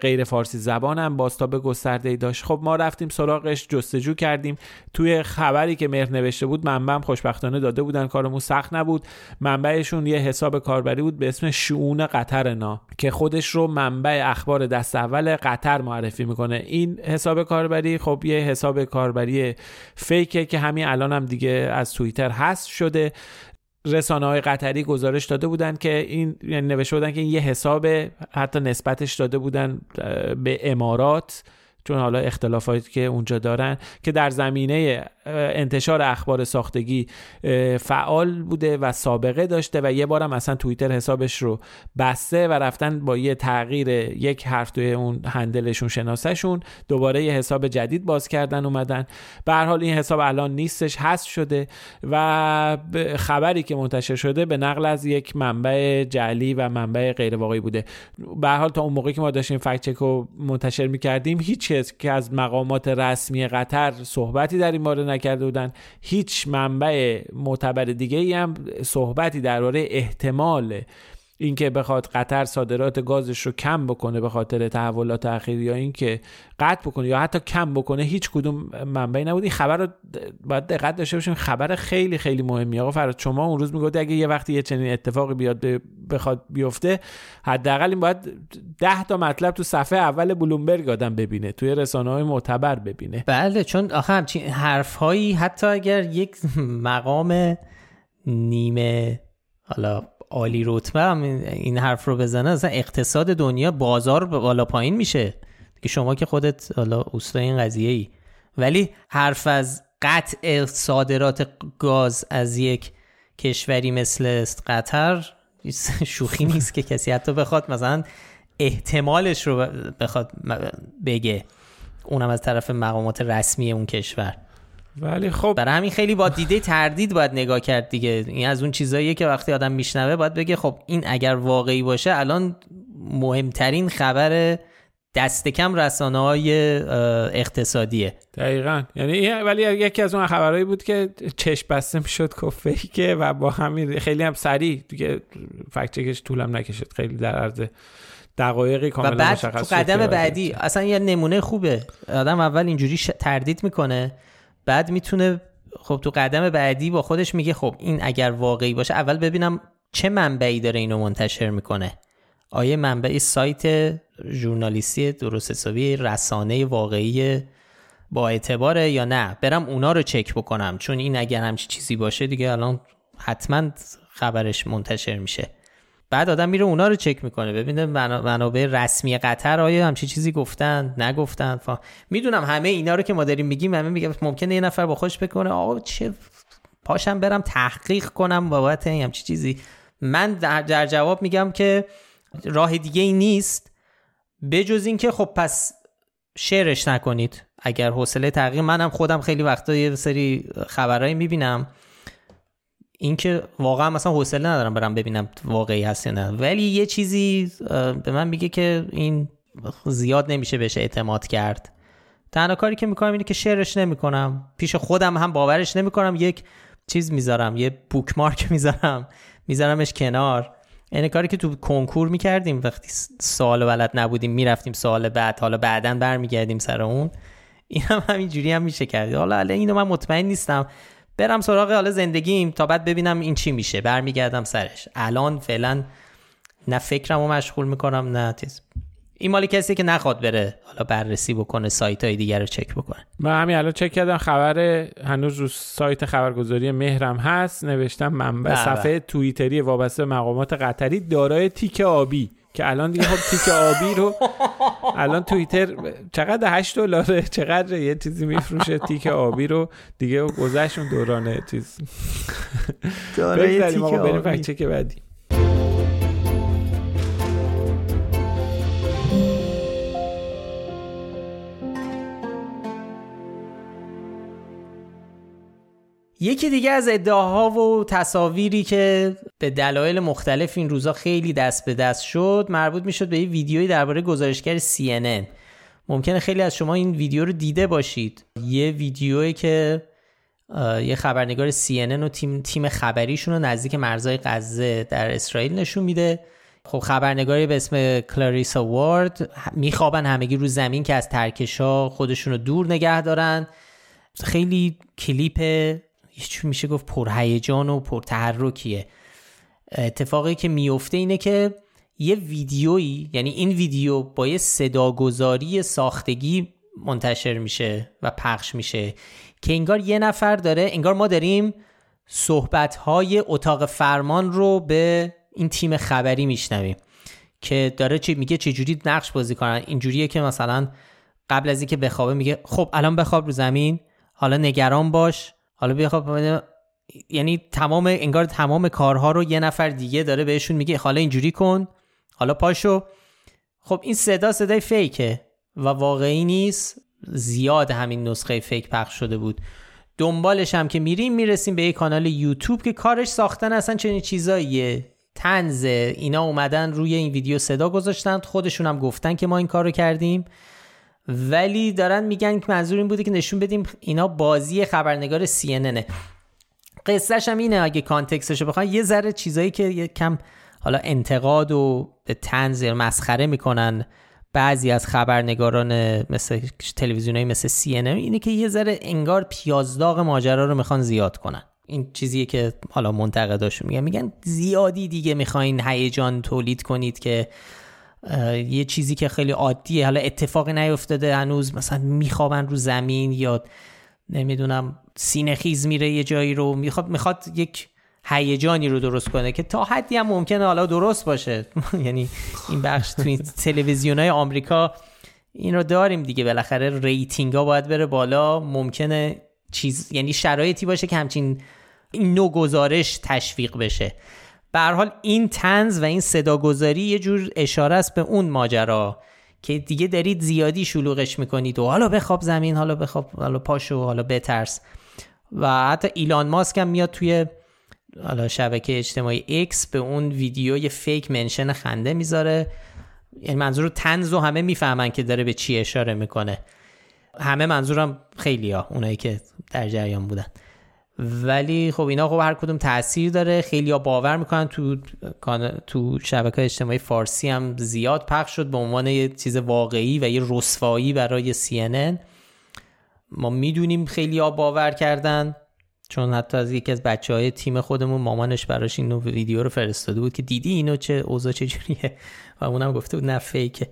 غیر فارسی زبان هم باستاب گسترده ای داشت. خب ما رفتیم سراغش جستجو کردیم. توی خبری که مهر نوشته بود منبعم خوشبختانه داده بودن. کارمون سخت نبود. منبعشون یه حساب کاربری بود به اسم شعون قطرنا که خودش رو منبع اخبار دست اول قطر معرفی می‌کنه. این حساب کاربری خب یه حساب کاربری فیکه که همین الان هم دیگه از توییتر هست شده. رسانه های قطری گزارش داده بودن که این یعنی نوشته بودن که این یه حساب حتی نسبتش داده بودن به امارات چون حالا اختلافاتی که اونجا دارن که در زمینه انتشار اخبار ساختگی فعال بوده و سابقه داشته و یه بارم اصلا توییتر حسابش رو بسته و رفتن با یه تغییر یک حرف توی اون هندلشون شناسهشون دوباره یه حساب جدید باز کردن اومدن. به هر حال این حساب الان نیستش هست شده و خبری که منتشر شده به نقل از یک منبع جعلی و منبع غیر واقعی بوده. به هر حال تا اون موقعی که ما داشتیم فکت چک رو منتشر می‌کردیم هیچ کس که از مقامات رسمی قطر صحبتی در این مورد نکرده بودن. هیچ منبع معتبر دیگه ای هم صحبتی درباره احتمال اینکه بخواد قطر صادرات گازش رو کم بکنه به خاطر تحولات اخیر یا اینکه قطع بکنه یا حتی کم بکنه هیچ کدوم منبعی نبود. این خبر رو باید دقت داشته باشیم. خبر خیلی خیلی مهمی. آقا فراد شما اون روز می‌گفت اگه یه وقتی یه چنین اتفاقی بیاد بخواد بیفته حداقل این باید 10 تا مطلب تو صفحه اول بلومبرگ آدم ببینه توی رسانه های معتبر ببینه. بله چون آخه همچین حرف هایی حتی اگر یک *laughs* مقام نیمه حالا عالی رتبه هم این حرف رو بزنه اصلا اقتصاد دنیا بازار بالا پایین میشه. که شما که خودت حالا اوستا این قضیه ای ولی حرف از قطع صادرات گاز از یک کشوری مثل قطر شوخی نیست که کسی حتی بخواد مثلا احتمالش رو بخواد بگه. اونم از طرف مقامات رسمی اون کشور. ولی خب برای همین خیلی با دیده تردید باید نگاه کرد دیگه. این از اون چیزاییه که وقتی آدم میشنوه باید بگه خب این اگر واقعی باشه الان مهمترین خبر دست کم رسانه های اقتصادیه. دقیقا. یعنی ولی یکی از اون خبرهایی بود که چشم بسته می‌شد که و با همین خیلی هم سریع دیگه فکت چکش طولم نکشید. خیلی در عرض دقایقی کاملا و بعد تو قدم بعدی اصلا یه نمونه خوبه. آدم اول اینجوری تردید می‌کنه. بعد می‌تونه خب تو قدم بعدی با خودش میگه خب این اگر واقعی باشه اول ببینم چه منبعی داره اینو منتشر می‌کنه. آیا منبعی سایت ژورنالیستی درست حسابی رسانه واقعی با اعتباره یا نه؟ برم اونا رو چک بکنم چون این اگر همچی چیزی باشه دیگه الان حتما خبرش منتشر میشه. بعد آدم میره اونا رو چک می‌کنه. ببینه منابع رسمی قطر آیا همچی چیزی گفتن نگفتن. فا... می‌دونم همه اینا رو که ما داریم میگیم همه میگه ممکنه یه نفر با خوش بکنه آقا چه پاشم برم تحقیق کنم بابت همچی چیزی. من در, جواب میگم که راه دیگه ای نیست. بجز اینکه خب پس شعرش نکنید. اگر حوصله تحقیق منم خودم خیلی وقتا یه سری خبرهایی می‌بینم. اینکه واقعا مثلا حوصله ندارم برم ببینم واقعی هست یا نه. ولی یه چیزی به من میگه که این زیاد نمیشه بهش اعتماد کرد. تنها کاری که می‌کنم اینه که شعرش نمی‌کنم. پیش خودم هم باورش نمی‌کنم. یک چیز می‌ذارم یه بوکمارک می‌ذارم. میذارمش کنار. این کاری که تو کنکور می‌کردیم وقتی سوال ولد نبودیم می‌رفتیم سوال بعد حالا بعدا برمیگردیم سر اون. این هم همینجوری هم میشه کرد. حالا اینو من مطمئن نیستم. برم سراغ حالا زندگیم تا بعد ببینم این چی میشه. برمیگردم سرش. الان فعلا نه فکرم رو مشغول می‌کنم نه تیز این مالی کسی که نخواد بره حالا بررسی بکنه سایت های دیگر رو چک بکنه. من همین الان چک کردم خبر هنوز رو سایت خبرگزاری مهرم هست. نوشتم منبع بله، صفحه بله. توییتری وابسته مقامات قطری دارای تیک آبی. که الان دیگه خب تیک آبی رو الان توییتر چقدر 8 دلاره؟ چقدر یه چیزی میفروشه تیک آبی رو؟ دیگه گذشت اون دورانه چیز. داره تیک آبی. که بعدی. یکی دیگه از ادعاها و تصاویری که به دلایل مختلف این روزا خیلی دست به دست شد مربوط می‌شد به یه ویدیویی درباره گزارشگر CNN ممکنه خیلی از شما این ویدیو رو دیده باشید. یه ویدیویی که یه خبرنگار CNN و تیم, تیم خبریشون رو نزدیک مرزهای غزه در اسرائیل نشون میده. خب خبرنگاری به اسم کلاریسا وارد میخوابن همگی رو زمین که از ترکش ها خودشون رو دور نگه دارن. خیلی کلیپ میشه گفت پرهیجان و پرتحرکیه. اتفاقی که میفته اینه که یه ویدیویی یعنی این ویدیو با یه صداگذاری ساختگی منتشر میشه و پخش میشه که انگار یه نفر داره انگار ما داریم صحبتهای اتاق فرمان رو به این تیم خبری میشنویم که داره چی میگه چه جوری نقش بازی کنن. اینجوریه که مثلا قبل از اینکه بخوابه میگه خب الان بخواب رو زمین حالا نگران باش. حالا بیا خب یعنی تمام انگار تمام کارها رو یه نفر دیگه داره بهشون میگه حالا اینجوری کن حالا پاشو. خب این صدا صدای فیکه و واقعی نیست. زیاد همین نسخه فیک پخش شده بود. دنبالش هم که میریم می‌رسیم به یک کانال یوتیوب که کارش ساختن اصلا چنین چیزاییه. تنز اینا اومدن روی این ویدیو صدا گذاشتن خودشون هم گفتن که ما این کار کردیم. ولی دارن میگن که منظور این بوده که نشون بدیم اینا بازی خبرنگار CNN قصهش هم اینه اگه کانتکستش رو یه ذره چیزایی که یه کم حالا انتقاد و تنز مسخره می‌کنن بعضی از خبرنگاران مثل تلویزیونایی مثل سی اینه که یه ذره انگار پیازداغ ماجرا رو می‌خوان زیاد کنن. این چیزیه که حالا منتقداشون میگن. میگن زیادی دیگه می‌خواین هیجان تولید کنید که یه چیزی که خیلی عادیه. حالا اتفاقی نیفتاده هنوز. مثلا میخوابن رو زمین یا نمی‌دونم سینه خیز میره یه جایی رو. می‌خواد می‌خواد یک هیجانی رو درست کنه که تا حدی هم ممکنه حالا درست باشه. *laughs* یعنی این بخش توی تلویزیون های آمریکا این رو داریم دیگه. بالاخره rating ها باید بره بالا. ممکنه چیز یعنی شرایطی باشه که همچین نوع گزارش تشویق بشه. به حال این تنز و این صداگذاری یه جور اشاره است به اون ماجرا که دیگه دارید زیادی شلوغش می‌کنید و حالا بخواب زمین حالا بخواب حالا پاشو حالا بترس. و حتی ایلان ماسک هم میاد توی حالا شبکه اجتماعی X به اون ویدیوی فیک منشن خنده می‌ذاره. یعنی منظور تنز و همه می‌فهمن که داره به چی اشاره می‌کنه. همه منظورم خیلی ها اونایی که در جریان بودن. ولی خب اینا خب هر کدوم تاثیر داره. خیلی ها باور می‌کنن تو تو شبکه اجتماعی فارسی هم زیاد پخش شد به عنوان یه چیز واقعی و یه رسوایی برای CNN ما می‌دونیم خیلی ها باور کردن چون حتی از یکی از بچه های تیم خودمون مامانش براش این ویدیو رو فرستاده بود که دیدی اینو چه اوضاع چجوریه؟ و اونم گفته بود نه فیکه.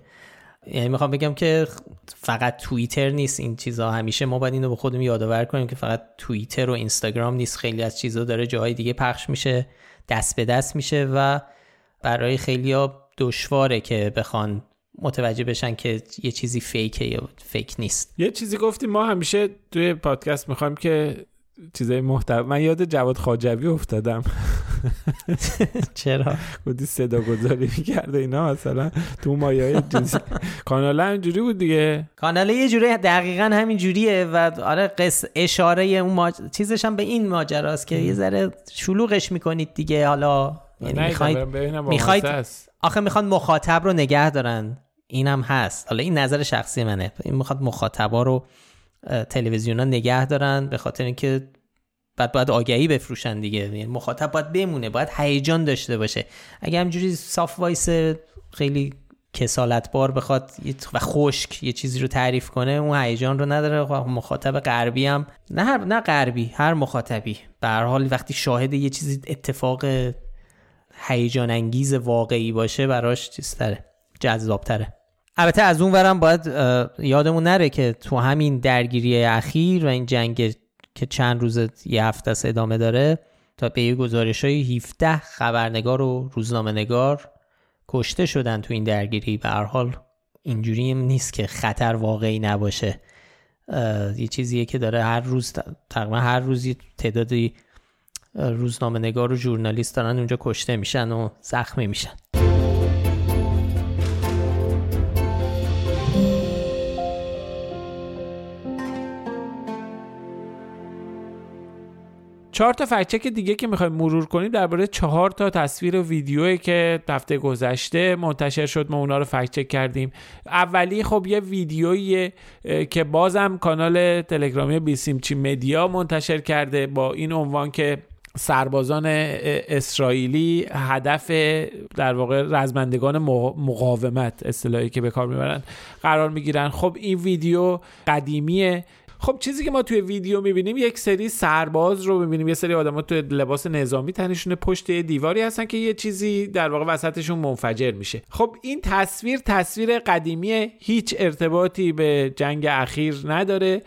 یعنی می‌خوام بگم که فقط توییتر نیست این چیزها همیشه ما باید اینو به خودمون یادآور کنیم که فقط توییتر و اینستاگرام نیست. خیلی از چیزها داره جاهای دیگه پخش میشه دست به دست میشه و برای خیلیا دشواره که بخوان متوجه بشن که یه چیزی فیکه یا فیک نیست. یه چیزی گفتیم ما همیشه توی پادکست می‌خوایم که چیزای محتوا من یاد جواد خاجوی افتادم. *laughs* *laughs* چرا؟ بودی صدا گذاری می‌کرده اینا مثلا تو مایه جنسی. کانال اینجوری بود دیگه. کانال یه جوری دقیقا همین جوریه و آره قص اشاره اون ماج... چیزش هم به این ماجراست که یه ذره شلوغش می‌کنید دیگه حالا. یعنی می‌خواید می‌خواید آخه می‌خوان مخاطب رو نگه دارن. اینم هست. حالا این نظر شخصی منه. این می‌خواد مخاطبا رو تلویزیون ها نگه دارن به خاطر اینکه بعد باید آگهی بفروشن دیگه. یعنی مخاطب باید بمونه باید هیجان داشته باشه. اگه همجوری صاف وایس خیلی کسالت بار بخواد و خشک یه چیزی رو تعریف کنه اون هیجان رو نداره مخاطب غربی هم نه هر نه غربی هر مخاطبی. به هر حال وقتی شاهد یه چیزی اتفاق هیجان انگیز واقعی باشه براش چیزتره جذابتره. البته از اون ورم باید یادمون نره که تو همین درگیری اخیر و این جنگ که چند روز یه هفته است ادامه داره تا به یه گزارش های 17 خبرنگار و روزنامه نگار کشته شدن تو این درگیری. به هر حال اینجوری نیست که خطر واقعی نباشه. یه چیزیه که داره هر روز تقریبا هر روزی تعدادی روزنامه نگار و ژورنالیست دارن اونجا کشته میشن و زخمی میشن. چهار تا فکچک دیگه که می‌خوایم مرور کنیم درباره چهار تا تصویر و ویدیویی که هفته گذشته منتشر شد ما اونا رو فکچک کردیم. اولی خب یه ویدیویی که بازم کانال تلگرامی بیسیمچی مدیا منتشر کرده با این عنوان که سربازان اسرائیلی هدف در واقع رزمندگان مقاومت اصطلاحی که به کار می‌برن قرار می‌گیرن. خب این ویدیو قدیمیه. خب چیزی که ما توی ویدیو می‌بینیم یک سری سرباز رو می‌بینیم. یه سری آدما توی لباس نظامی تنشون پشت دیواری هستن که یه چیزی در واقع وسطشون منفجر میشه. خب این تصویر تصویر قدیمی هیچ ارتباطی به جنگ اخیر نداره.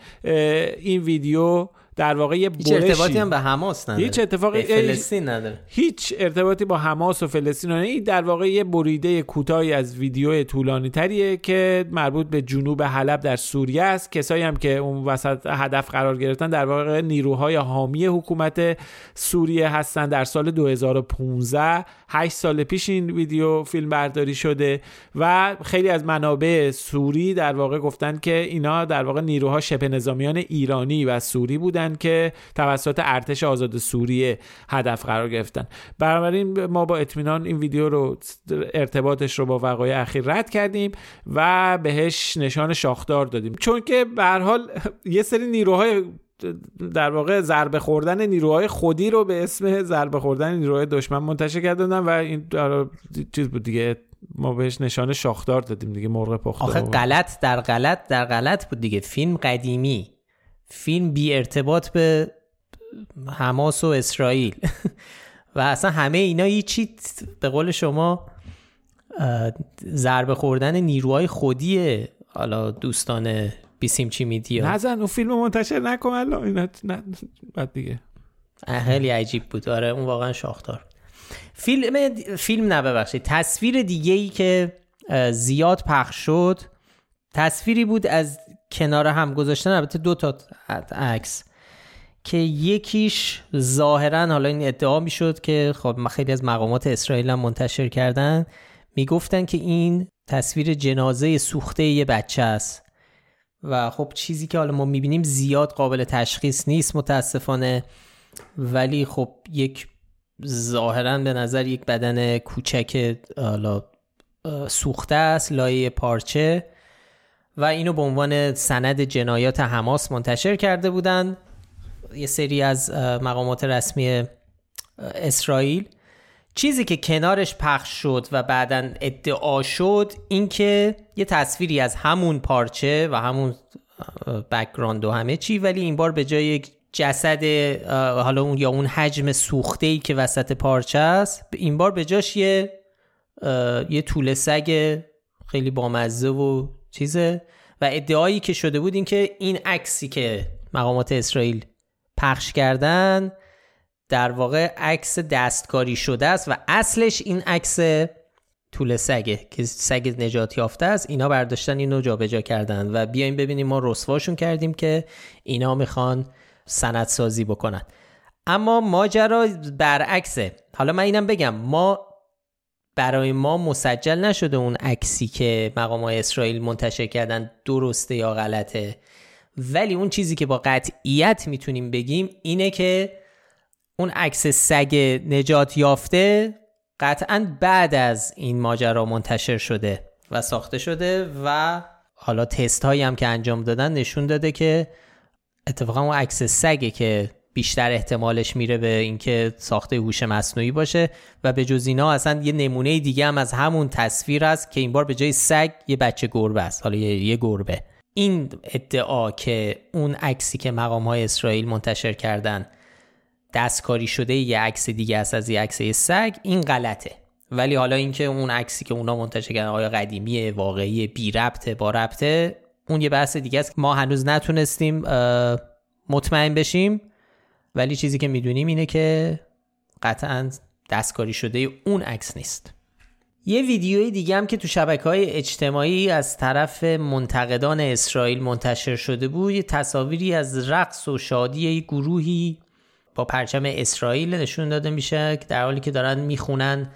این ویدیو در واقع یه هیچ ارتباطی هم به حماس نداره. هیچ اتفاقی فلسطین نداره. هیچ ارتباطی با حماس و فلسطین نداره. این در واقع یه بریده کوتاهی از ویدیو طولانی تریه که مربوط به جنوب حلب در سوریه است. کسایی هم که اون وسط هدف قرار گرفتن در واقع نیروهای حامی حکومت سوریه هستن. در سال 2015 8 سال پیش این ویدیو فیلم برداری شده و خیلی از منابع سوری در واقع گفتن که اینا در واقع نیروها شبه نظامیان ایرانی و سوری بودن که توسط ارتش آزاد سوریه هدف قرار گرفتن. بنابراین ما با اطمینان این ویدیو رو ارتباطش رو با وقایع اخیر رد کردیم و بهش نشان شاخدار دادیم. چون که به هر حال *laughs* یه سری نیروهای در واقع ضربه خوردن نیروهای خودی رو به اسم ضربه خوردن نیروهای دشمن منتشر کردن و این چیز بود دیگه ما بهش نشان شاخدار دادیم دیگه مرغ پخته آخه غلط در غلط در غلط بود دیگه فیلم قدیمی فیلم بی ارتباط به حماس و اسرائیل. *laughs* و اصلا همه اینا هیچی به قول شما ضربه خوردن نیروهای خودی حالا دوستان بیسیم چی میدیا نزن اون فیلم منتشر نکن الان. اینا نه بعد دیگه. خیلی عجیب بود. آره اون واقعا شاختار فیلم فیلم نه ببخشید. تصویر دیگه ای که زیاد پخش شد تصویری بود از کنار هم گذاشتن. البته دو تا عکس. که یکیش ظاهرا حالا این ادعا می‌شد که خب خیلی از مقامات اسرائیل هم منتشر کردن. می‌گفتن که این تصویر جنازه سوخته یه بچه است. و خب چیزی که حالا ما می‌بینیم زیاد قابل تشخیص نیست متاسفانه. ولی خب یک ظاهرا به نظر یک بدن کوچک حالا سوخته است لایه پارچه. و اینو به عنوان سند جنایات حماس منتشر کرده بودن. یه سری از مقامات رسمی اسرائیل. چیزی که کنارش پخش شد و بعدا ادعا شد اینکه یه تصویری از همون پارچه و همون background و همه چی ولی این بار به جای یک جسد حالا اون یا اون حجم سوخته ای که وسط پارچه است این بار به جاش یه یه طول سگ خیلی بامزه و چیزه و ادعایی که شده بود این که این عکسی که مقامات اسرائیل پخش کردن در واقع عکس دستکاری شده است و اصلش این عکس طول سگه که سگ نجات یافته است. اینا برداشتن اینو جابجا کردن و بیایم ببینیم ما رسواشون کردیم که اینا می‌خوان سند سازی بکنن. اما ماجرا برعکسه. حالا من اینم بگم ما برای ما مسجل نشده اون عکسی که مقام اسرائیل منتشر کردن درسته یا غلطه. ولی اون چیزی که با قطعیت می‌تونیم بگیم اینه که اون عکس سگ نجات یافته قطعا بعد از این ماجرا منتشر شده و ساخته شده و حالا تست هایی هم که انجام دادن نشون داده که اتفاقا اون عکس سگه که بیشتر احتمالش میره به اینکه ساخته هوش مصنوعی باشه و به جز اینا اصلا یه نمونه دیگه هم از همون تصویر است که این بار به جای سگ یه بچه گربه است حالا یه, یه گربه. این ادعا که اون عکسی که مقام های اسرائیل منتشر کردن دستکاری شده یه عکس دیگه است از یه عکس سگ این غلطه. ولی حالا اینکه اون عکسی که اونا منتشر کردن آیا قدیمی واقعی بی ربطه با ربطه اون یه بحث دیگه است. ما هنوز نتونستیم مطمئن بشیم. ولی چیزی که می‌دونیم اینه که قطعا دستکاری شده اون عکس نیست. یه ویدیوی دیگه هم که تو شبکه های اجتماعی از طرف منتقدان اسرائیل منتشر شده بود یه تصاویری از رقص و شادی گروهی با پرچم اسرائیل نشون داده میشه که در حالی که دارن می‌خونن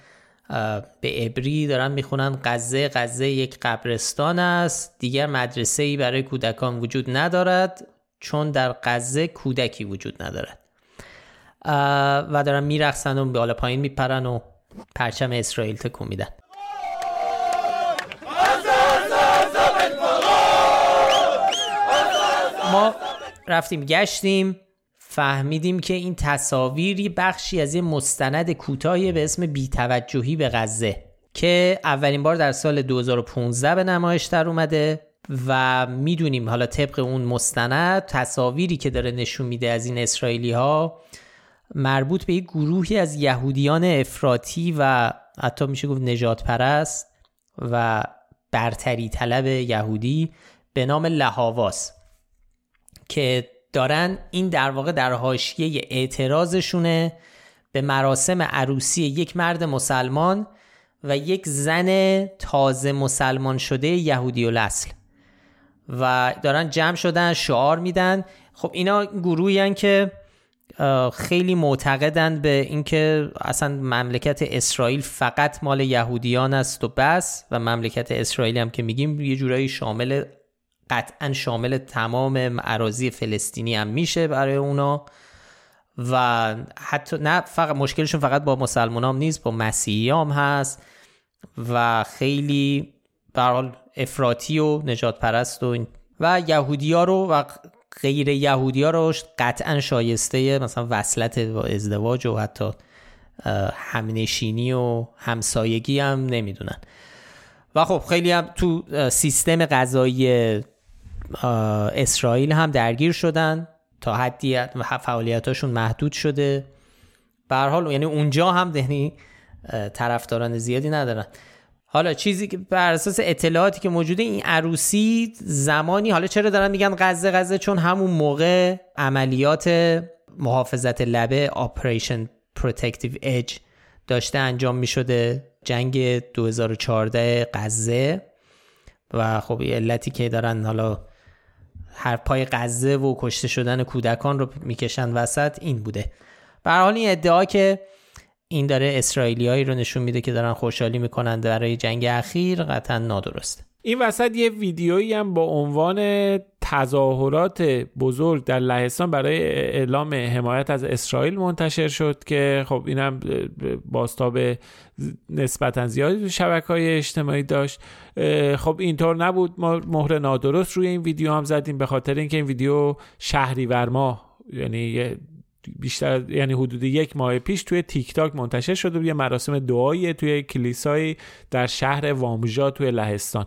به ابری دارن می‌خونن غزه غزه یک قبرستان است دیگر مدرسه ای برای کودکان وجود ندارد چون در غزه کودکی وجود ندارد. و دارن میرقصن و بالا پایین میپرن و پرچم اسرائیل تکون میدن. ما رفتیم گشتیم. فهمیدیم که این تصاویری بخشی از یه مستند کوتاهی به اسم بیتوجهی به غزه که اولین بار در سال 2015 به نمایش در اومده و می‌دونیم حالا طبق اون مستند تصاویری که داره نشون میده از این اسرائیلی ها مربوط به یک گروهی از یهودیان افراطی و حتی میشه گفت نجات پرست و برتری طلب یهودی به نام لحاواس که دارن این در واقع در حاشیه اعتراضشونه به مراسم عروسی یک مرد مسلمان و یک زن تازه مسلمان شده یهودی و و دارن جمع شدن شعار میدن. خب اینا گروهی که خیلی معتقدند به اینکه اصلا مملکت اسرائیل فقط مال یهودیان است و بس و مملکت اسرائیل هم که میگیم یه جورایی شامل قطعا شامل تمام اراضی فلسطینی هم میشه برای اونا. و حتی نه فقط مشکلشون فقط با مسلمان هم نیست با مسیحی هم هست. و خیلی برحال افراطی و نجات پرست و و یهودی ها رو و غیر یهودی ها رو قطعا شایسته مثلا وصلت و ازدواج و حتی همنشینی و همسایگی هم نمی‌دونن. و خب خیلی هم تو سیستم غذایی اسرائیل هم درگیر شدن تا حدی فعالیتاشون محدود شده. به حال یعنی اونجا هم یعنی طرفداران زیادی ندارن. حالا چیزی که بر اساس اطلاعاتی که موجوده این عروسی زمانی حالا چرا دارن میگن غزه غزه؟ چون همون موقع عملیات محافظت لبه Operation Protective Edge داشته انجام می‌شده جنگ 2014 غزه. و خب علتی که دارن حالا هر پای غزه و کشته شدن کودکان رو می‌کشن وسط این بوده. به حال این ادعا که این داره اسرائیلیایی رو نشون میده که دارن خوشحالی می‌کنن برای جنگ اخیر قطعا نادرسته این وسط یه ویدیویی هم با عنوان تظاهرات بزرگ در لهستان برای اعلام حمایت از اسرائیل منتشر شد که خب اینم باستاب نسبتا زیادی تو شبکه های اجتماعی داشت. خب اینطور نبود. ما مهر نادرست روی این ویدیو هم زدیم به خاطر اینکه این ویدیو شهریور ماه یعنی بیشتر یعنی حدود یک ماه پیش توی تیک تاک منتشر شده بود یه مراسم دعایی توی کلیسایی در شهر وامژا توی لهستان.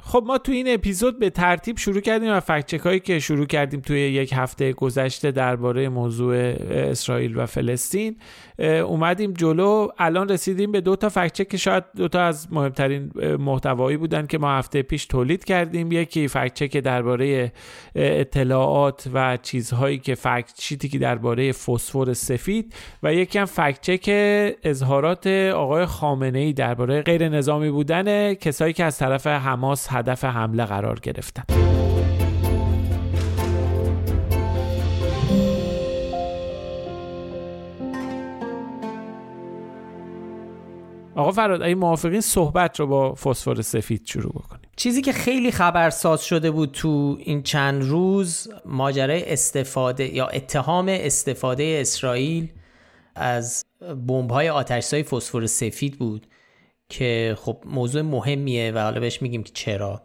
خب ما تو این اپیزود به ترتیب شروع کردیم و فکچک هایی که شروع کردیم توی یک هفته گذشته درباره موضوع اسرائیل و فلسطین. اومدیم جلو. الان رسیدیم به دو تا فکچک که شاید دو تا از مهمترین محتوایی بودن که ما هفته پیش تولید کردیم. یکی فکچک درباره اطلاعات و چیزهایی که فکت که درباره فسفر سفید و یکی هم فکچک اظهارات آقای خامنه ای درباره غیر نظامی بودن کسایی که از طرف حماس هدف حمله قرار گرفتن. آقا فراد اگه موافقین صحبت رو با فسفر سفید شروع بکنیم. چیزی که خیلی خبرساز شده بود تو این چند روز ماجرای استفاده یا اتهام استفاده اسرائیل از های آتشزای فسفر سفید بود که خب موضوع مهمیه و حالا بهش میگیم که چرا.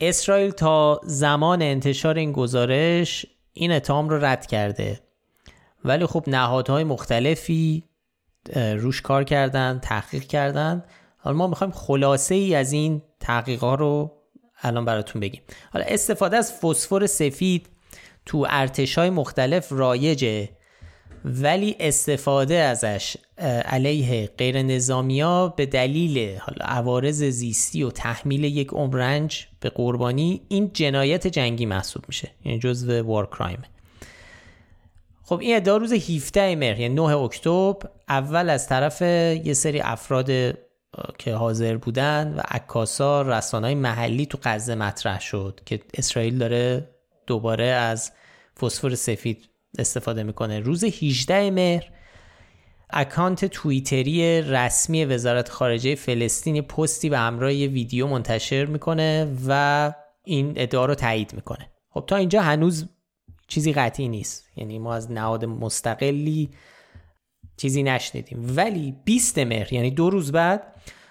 اسرائیل تا زمان انتشار این گزارش این اتهام رو رد کرده. ولی خب نهادهای مختلفی روش کار کردن تحقیق کردن. حالا ما می‌خوایم خلاصه ای از این تحقیقات رو الان براتون بگیم. حالا استفاده از فسفر سفید تو ارتش های مختلف رایجه ولی استفاده ازش علیه غیر نظامی ها به دلیل حالا عوارض زیستی و تحمیل یک عمرنج به قربانی این جنایت جنگی محسوب میشه. یعنی جزو وار کرایم خب این ادعا روز 17 مهر یعنی 9 اکتبر اول از طرف یه سری افراد که حاضر بودن و عکاسا رسانه‌های محلی تو غزه مطرح شد که اسرائیل داره دوباره از فسفر سفید استفاده می‌کنه. روز 18 مهر اکانت توییتری رسمی وزارت خارجه فلسطین پستی به همراه یه ویدیو منتشر می‌کنه و این ادعا رو تایید می‌کنه. خب تا اینجا هنوز چیزی قطعی نیست. یعنی ما از نهاد مستقلی چیزی نشنیدیم. ولی 20 مهر یعنی دو روز بعد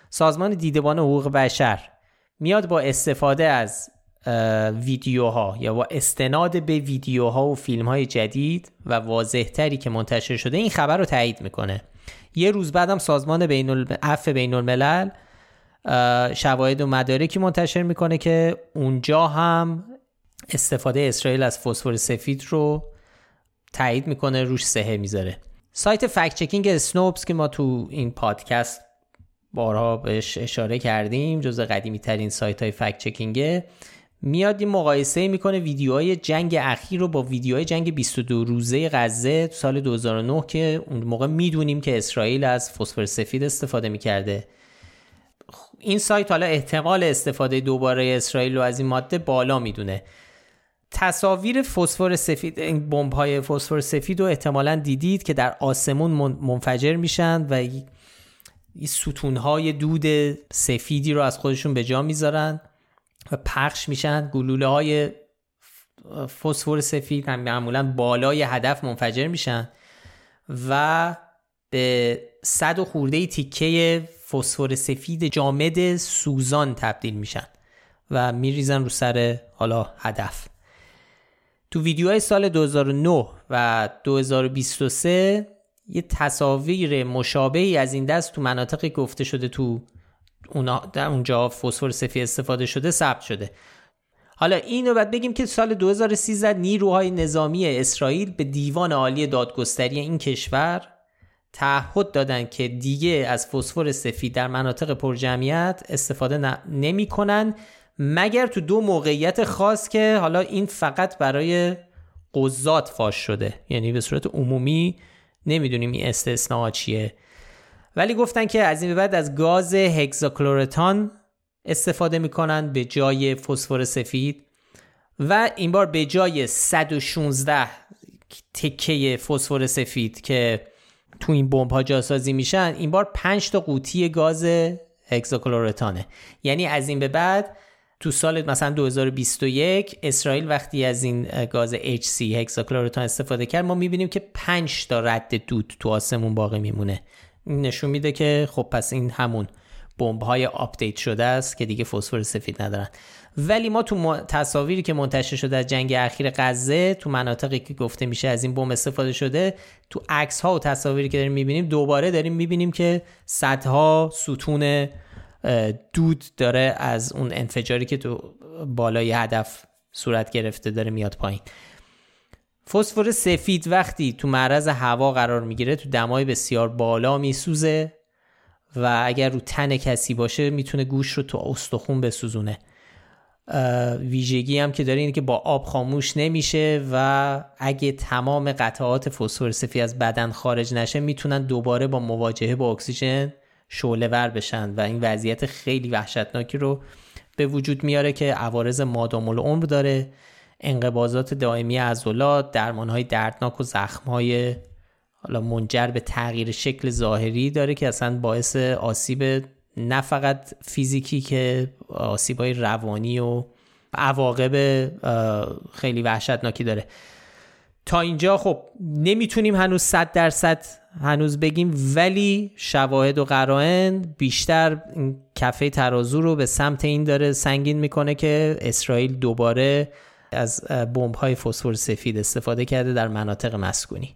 سازمان دیدبان حقوق بشر میاد با استفاده از ویدیوها یا با استناد به ویدیوها و فیلم های جدید و واضح تری که منتشر شده این خبر رو تایید می‌کنه. یه روز بعدم سازمان بین بین الملل شواهد و مدارکی منتشر می‌کنه که اونجا هم استفاده اسرائیل از فسفر سفید رو تایید می‌کنه روش سهه می‌ذاره. سایت فکت چکینگ اسنوپس که ما تو این پادکست بارها بهش اشاره کردیم جز قدیمی ترین سایت های فکت چکینگه میاد این مقایسه می‌کنه ویدیوهای جنگ اخیر رو با ویدیوهای جنگ 22 روزه غزه سال 2009 که اون موقع می‌دونیم که اسرائیل از فسفر سفید استفاده می‌کرده. این سایت حالا احتمال استفاده دوباره اسرائیل رو از این ماده بالا می‌دونه. تصاویر فسفر سفید این بمب های فسفر سفید رو احتمالا دیدید که در آسمون منفجر میشن و ستون های دود سفیدی رو از خودشون به جا می‌ذارن و پخش میشن. گلوله های فسفر سفید هم معمولا بالای هدف منفجر میشن و به صد و خورده تیکه فسفر سفید جامد سوزان تبدیل میشن و میریزن رو سر حالا هدف. تو ویدیوهای سال 2009 و 2023 یه تصاویر مشابهی از این دست تو مناطقی گفته شده تو اونا در اونجا فسفر سفید استفاده شده ثبت شده. حالا اینو بعد بگیم که سال 2013 نیروهای نظامی اسرائیل به دیوان عالی دادگستری این کشور تعهد دادن که دیگه از فسفر سفید در مناطق پرجمعیت استفاده نمی کنن مگر تو دو موقعیت خاص که حالا این فقط برای قضات فاش شده؟ یعنی به صورت عمومی نمی‌دونیم این استثناء چیه. ولی گفتن که از این به بعد از گاز هگزاکلورتان استفاده می‌کنن به جای فسفر سفید و این بار به جای 116 تکه فسفر سفید که تو این بمب ها جاسازی میشن این بار 5 تا قوطی گاز هگزاکلرواتانه یعنی از این به بعد تو سال مثلا 2021 اسرائیل وقتی از این گاز HC هگزاکلرواتان استفاده کرد ما می‌بینیم که 5 تا رد دود تو آسمون باقی میمونه. نشون میده که خب پس این همون بمب های آپدیت شده است که دیگه فسفر سفید ندارن. ولی ما تو تصاویری که منتشر شده از جنگ اخیر غزه تو مناطقی که گفته میشه از این بمب استفاده شده تو عکس ها و تصاویری که داریم می‌بینیم دوباره داریم می‌بینیم که صدها ستون دود داره از اون انفجاری که تو بالای هدف صورت گرفته داره میاد پایین. فسفر سفید وقتی تو معرض هوا قرار می‌گیره تو دمای بسیار بالا میسوزه و اگر رو تن کسی باشه می‌تونه گوش رو تو استخون بسوزونه. ویژگی هم که داره اینه که با آب خاموش نمیشه و اگه تمام قطعات فسفر سفید از بدن خارج نشه می‌تونن دوباره با مواجهه با اکسیژن شعله ور بشن و این وضعیت خیلی وحشتناکی رو به وجود میاره که عوارض مادام العمر داره انقباضات دائمی عضلات درمانهای دردناک و زخمهای حالا منجر به تغییر شکل ظاهری داره که اصلا باعث آسیب نه فقط فیزیکی که آسیبهای روانی و عواقب خیلی وحشتناکی داره. تا اینجا خب نمی‌تونیم هنوز صد درصد هنوز بگیم ولی شواهد و قرائن بیشتر این کفه ترازو رو به سمت این داره سنگین می‌کنه که اسرائیل دوباره از بمب های فسفر سفید استفاده کرده در مناطق مسکونی.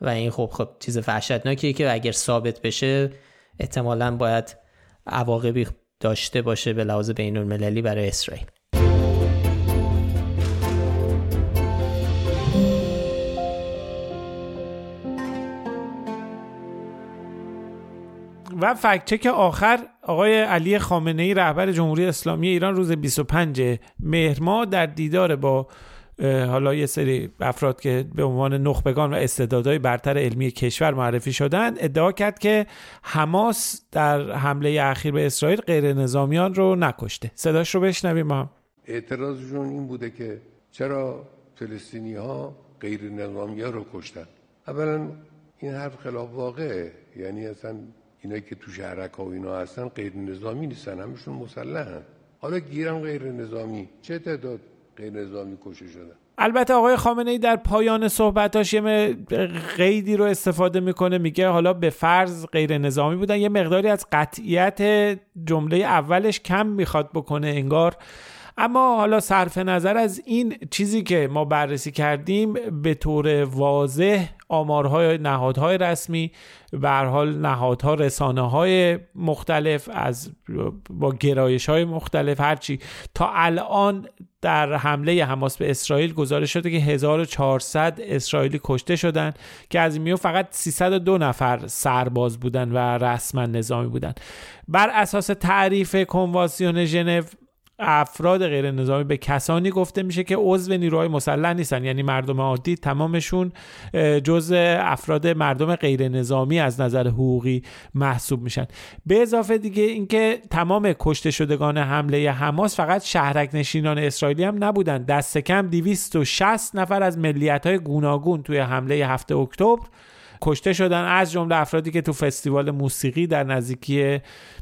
و این خب خب چیز وحشتناکیه که اگر ثابت بشه احتمالا باید عواقبی داشته باشه به لحاظ بین المللی برای اسرائیل. و فکچک آخر آقای علی خامنه ای رهبر جمهوری اسلامی ایران روز 25 مهر ماه در دیدار با حالا یه سری افراد که به عنوان نخبگان و استعدادهای برتر علمی کشور معرفی شدن ادعا کرد که حماس در حمله اخیر به اسرائیل غیر نظامیان رو نکشته. صداش رو بشنویم ما اعتراضشون این بوده که چرا فلسطینی ها غیر نظامی رو کشتن؟ اولا این حرف خلاف واقعه. یعنی اصلا اینایی که تو شهرک ها و اینا هستن غیر نظامی نیستن همشون مسلحن. حالا گیرم غیر نظامی. چه تعداد غیر نظامی کشته شدن؟ البته آقای خامنه ای در پایان صحبتاش یه قیدی رو استفاده می‌کنه میگه حالا به فرض غیر نظامی بودن. یه مقداری از قطعیت جمله اولش کم می‌خواد بکنه انگار. اما حالا صرف نظر از این چیزی که ما بررسی کردیم به طور واضح آمارهای نهادهای رسمی به حال نهادها رسانه های مختلف از با گرایش های مختلف هرچی تا الان در حمله حماس به اسرائیل گزارش شده که 1400 اسرائیلی کشته شدن که از این فقط 302 نفر سرباز بودن و رسما نظامی بودن. بر اساس تعریف کنوانسیون ژنو افراد غیر نظامی به کسانی گفته میشه که عضو نیروهای مسلح نیستن. یعنی مردم عادی تمامشون جزء افراد مردم غیر نظامی از نظر حقوقی محسوب میشن. به اضافه دیگه اینکه تمام کشته شدگان حمله حماس فقط شهرک نشینان اسرائیلی هم نبودن. دست کم 260 نفر از ملیت های گوناگون توی حمله هفته اکتبر کشته شدن از جمله افرادی که تو فستیوال موسیقی در نزدیکی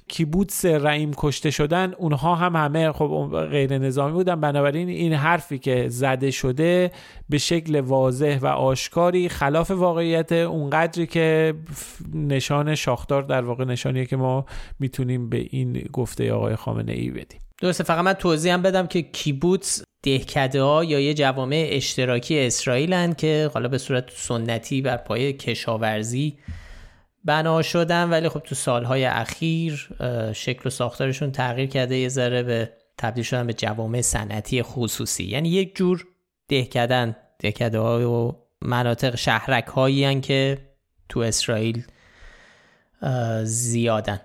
کیبوتس رعیم کشته شدن اونها هم همه خب غیر نظامی بودن. بنابراین این حرفی که زده شده به شکل واضح و آشکاری خلاف واقعیت اونقدری که نشان شاخدار در واقع نشانیه که ما می‌تونیم به این گفته آقای خامنه ای بدیم. درسته فقط من توضیح هم بدم که کیبوتس دهکده ها یا یه جوامع اشتراکی اسرائیل که حالا به صورت سنتی بر پایه کشاورزی بنا شدن ولی خب تو سالهای اخیر شکل و ساختارشون تغییر کرده یه ذره به تبدیل شدن به جوامع صنعتی خصوصی. یعنی یک جور دهکدن دهکده های و مناطق شهرک هایی که تو اسرائیل زیادن.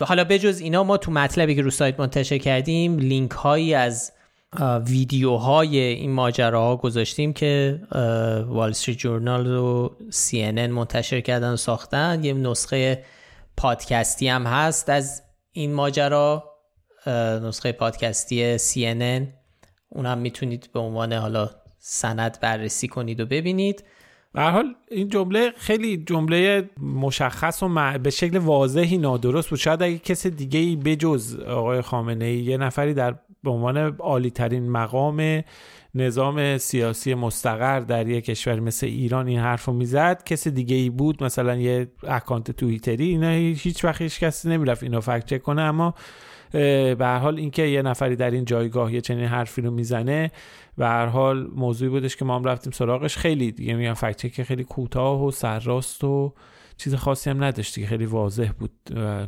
حالا بجز اینا ما تو مطلبی که رو سایت منتشر کردیم لینک هایی از ویدیوهای این ماجراها گذاشتیم که وال استریت جورنال و سی منتشر کردن و ساختن. یه نسخه پادکستی هم هست از این ماجرا. نسخه پادکستی CNN اونم می‌تونید به عنوان حالا سند بررسی کنید و ببینید. به حال این جمله خیلی جمله مشخص و به شکل واضحی نادرست بود. شاید اگه کسی دیگه ای بجز آقای خامنه ای یه نفری در به عنوان عالی ترین مقام نظام سیاسی مستقر در یک کشور مثل ایران این حرف رو می‌زد. کسی دیگه ای بود مثلا یه اکانت توییتری اینا هیچ وقت هیچ کسی نمی‌رفت اینو فکر چک کنه. اما به هر حال اینکه یه نفری در این جایگاه یه چنین حرفی رو می‌زنه به هر حال موضوعی بودش که ما هم رفتیم سراغش. خیلی دیگه میگم فکت که خیلی کوتاه و سرراست و چیز خاصی هم نداشت که خیلی واضح بود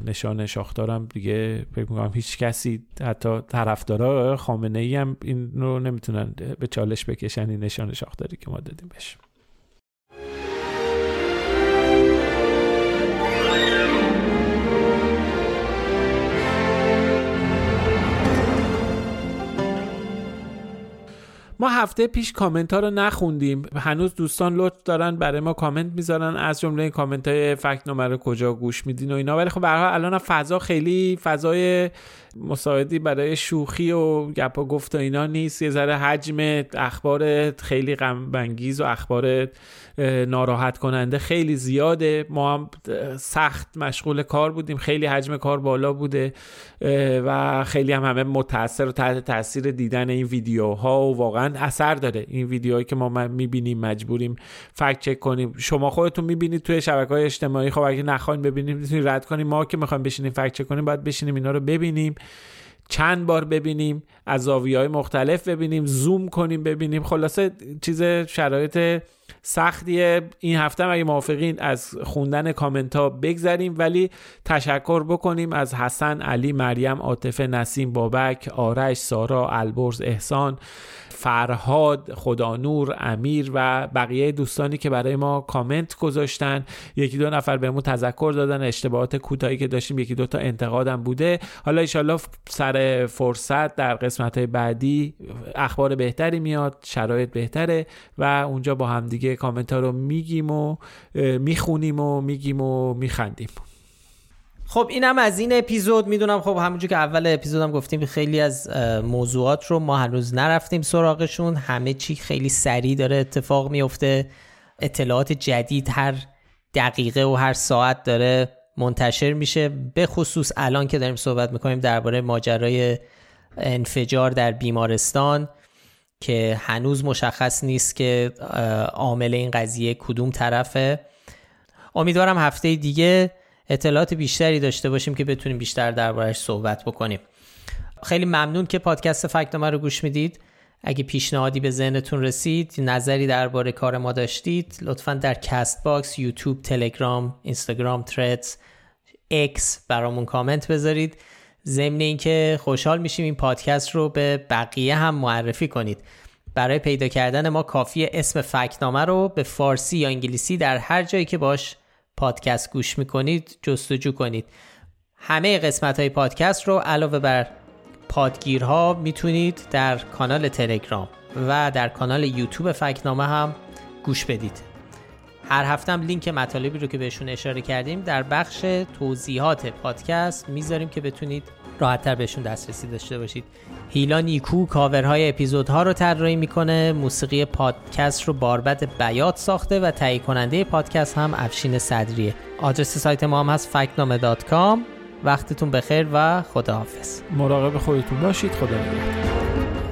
نشان شاخدارم دیگه فکر می‌کنم هیچ کسی حتی طرفدارا خامنه ای هم این رو نمی‌تونن به چالش بکشن این نشان شاخداری که ما دادیم بهش. ما هفته پیش کامنت ها رو نخوندیم. هنوز دوستان لطف دارن برای ما کامنت می‌ذارن. از جمله کامنت های فکت نمره کجا گوش میدین و اینا. ولی خب برای الان فضا خیلی فضای مساعدی برای شوخی و گپ و گفت و اینا نیست. یه ذره حجم اخبار خیلی غم و اخبار ناراحت کننده خیلی زیاده. ما هم سخت مشغول کار بودیم. خیلی حجم کار بالا بوده و خیلی هم همه متاثر و تحت تاثیر دیدن این ویدیوها و واقعا اثر داره. این ویدیوهایی که ما می‌بینیم مجبوریم فکت چک کنیم. شما خودتون می‌بینید توی شبکه های اجتماعی. خب اگه نخواین ببینیم می‌تونید رد کنیم ما که می‌خوایم بشینیم فکت چک کنیم باید بشینیم اینا رو ببینیم. چند بار ببینیم از زاویه های مختلف ببینیم زوم کنیم ببینیم. خلاصه چیز شرایط سختیه. این هفته اگه موافقین از خوندن کامنت ها بگذریم ولی تشکر بکنیم از حسن علی مریم عاطفه نسیم بابک آرش سارا البرز احسان. فرهاد خدانور امیر و بقیه دوستانی که برای ما کامنت گذاشتن. یکی دو نفر بهمون تذکر دادن اشتباهات کوتاهی که داشتیم. یکی دو تا انتقادم بوده. حالا ایشالله سر فرصت در قسمت بعدی اخبار بهتری میاد شرایط بهتره و اونجا با هم دیگه کامنت ها رو میگیم و می‌خونیم و میگیم و میخندیم. خب اینم از این اپیزود. می‌دونم خب همونجور که اول اپیزودم گفتیم خیلی از موضوعات رو ما هنوز نرفتیم سراغشون. همه چی خیلی سریع داره اتفاق میفته اطلاعات جدید هر دقیقه و هر ساعت داره منتشر میشه. به خصوص الان که داریم صحبت می‌کنیم درباره ماجرای انفجار در بیمارستان که هنوز مشخص نیست که عامل این قضیه کدوم طرفه. امیدوارم هفته دیگه اطلاعات بیشتری داشته باشیم که بتونیم بیشتر دربارهش صحبت بکنیم. خیلی ممنون که پادکست فکتنامه رو گوش می‌دید. اگه پیشنهادی به ذهنتون رسید نظری درباره کار ما داشتید لطفا در Castbox یوتیوب تلگرام اینستاگرام Threads X برامون کامنت بذارید. ضمن اینکه خوشحال میشیم این پادکست رو به بقیه هم معرفی کنید. برای پیدا کردن ما کافی اسم فکنامه رو به فارسی یا انگلیسی در هر جایی که باش پادکست گوش می‌کنید جستجو کنید. همه قسمت های پادکست رو علاوه بر پادگیرها می‌تونید در کانال تلگرام و در کانال یوتیوب فکنامه هم گوش بدید. هر هفتم لینک مطالبی رو که بهشون اشاره کردیم در بخش توضیحات پادکست می‌ذاریم که بتونید راحتتر بهشون دسترسی داشته باشید. هیلا نیکو کاورهای اپیزودها رو طراحی می‌کنه موسیقی پادکست رو باربد بیات ساخته و تهیه کننده پادکست هم افشین صدریه. آدرس سایت ما هم هست فکنامه وقتتون بخیر و خداحافظ. مراقب خودتون باشید. خدا نگهدار.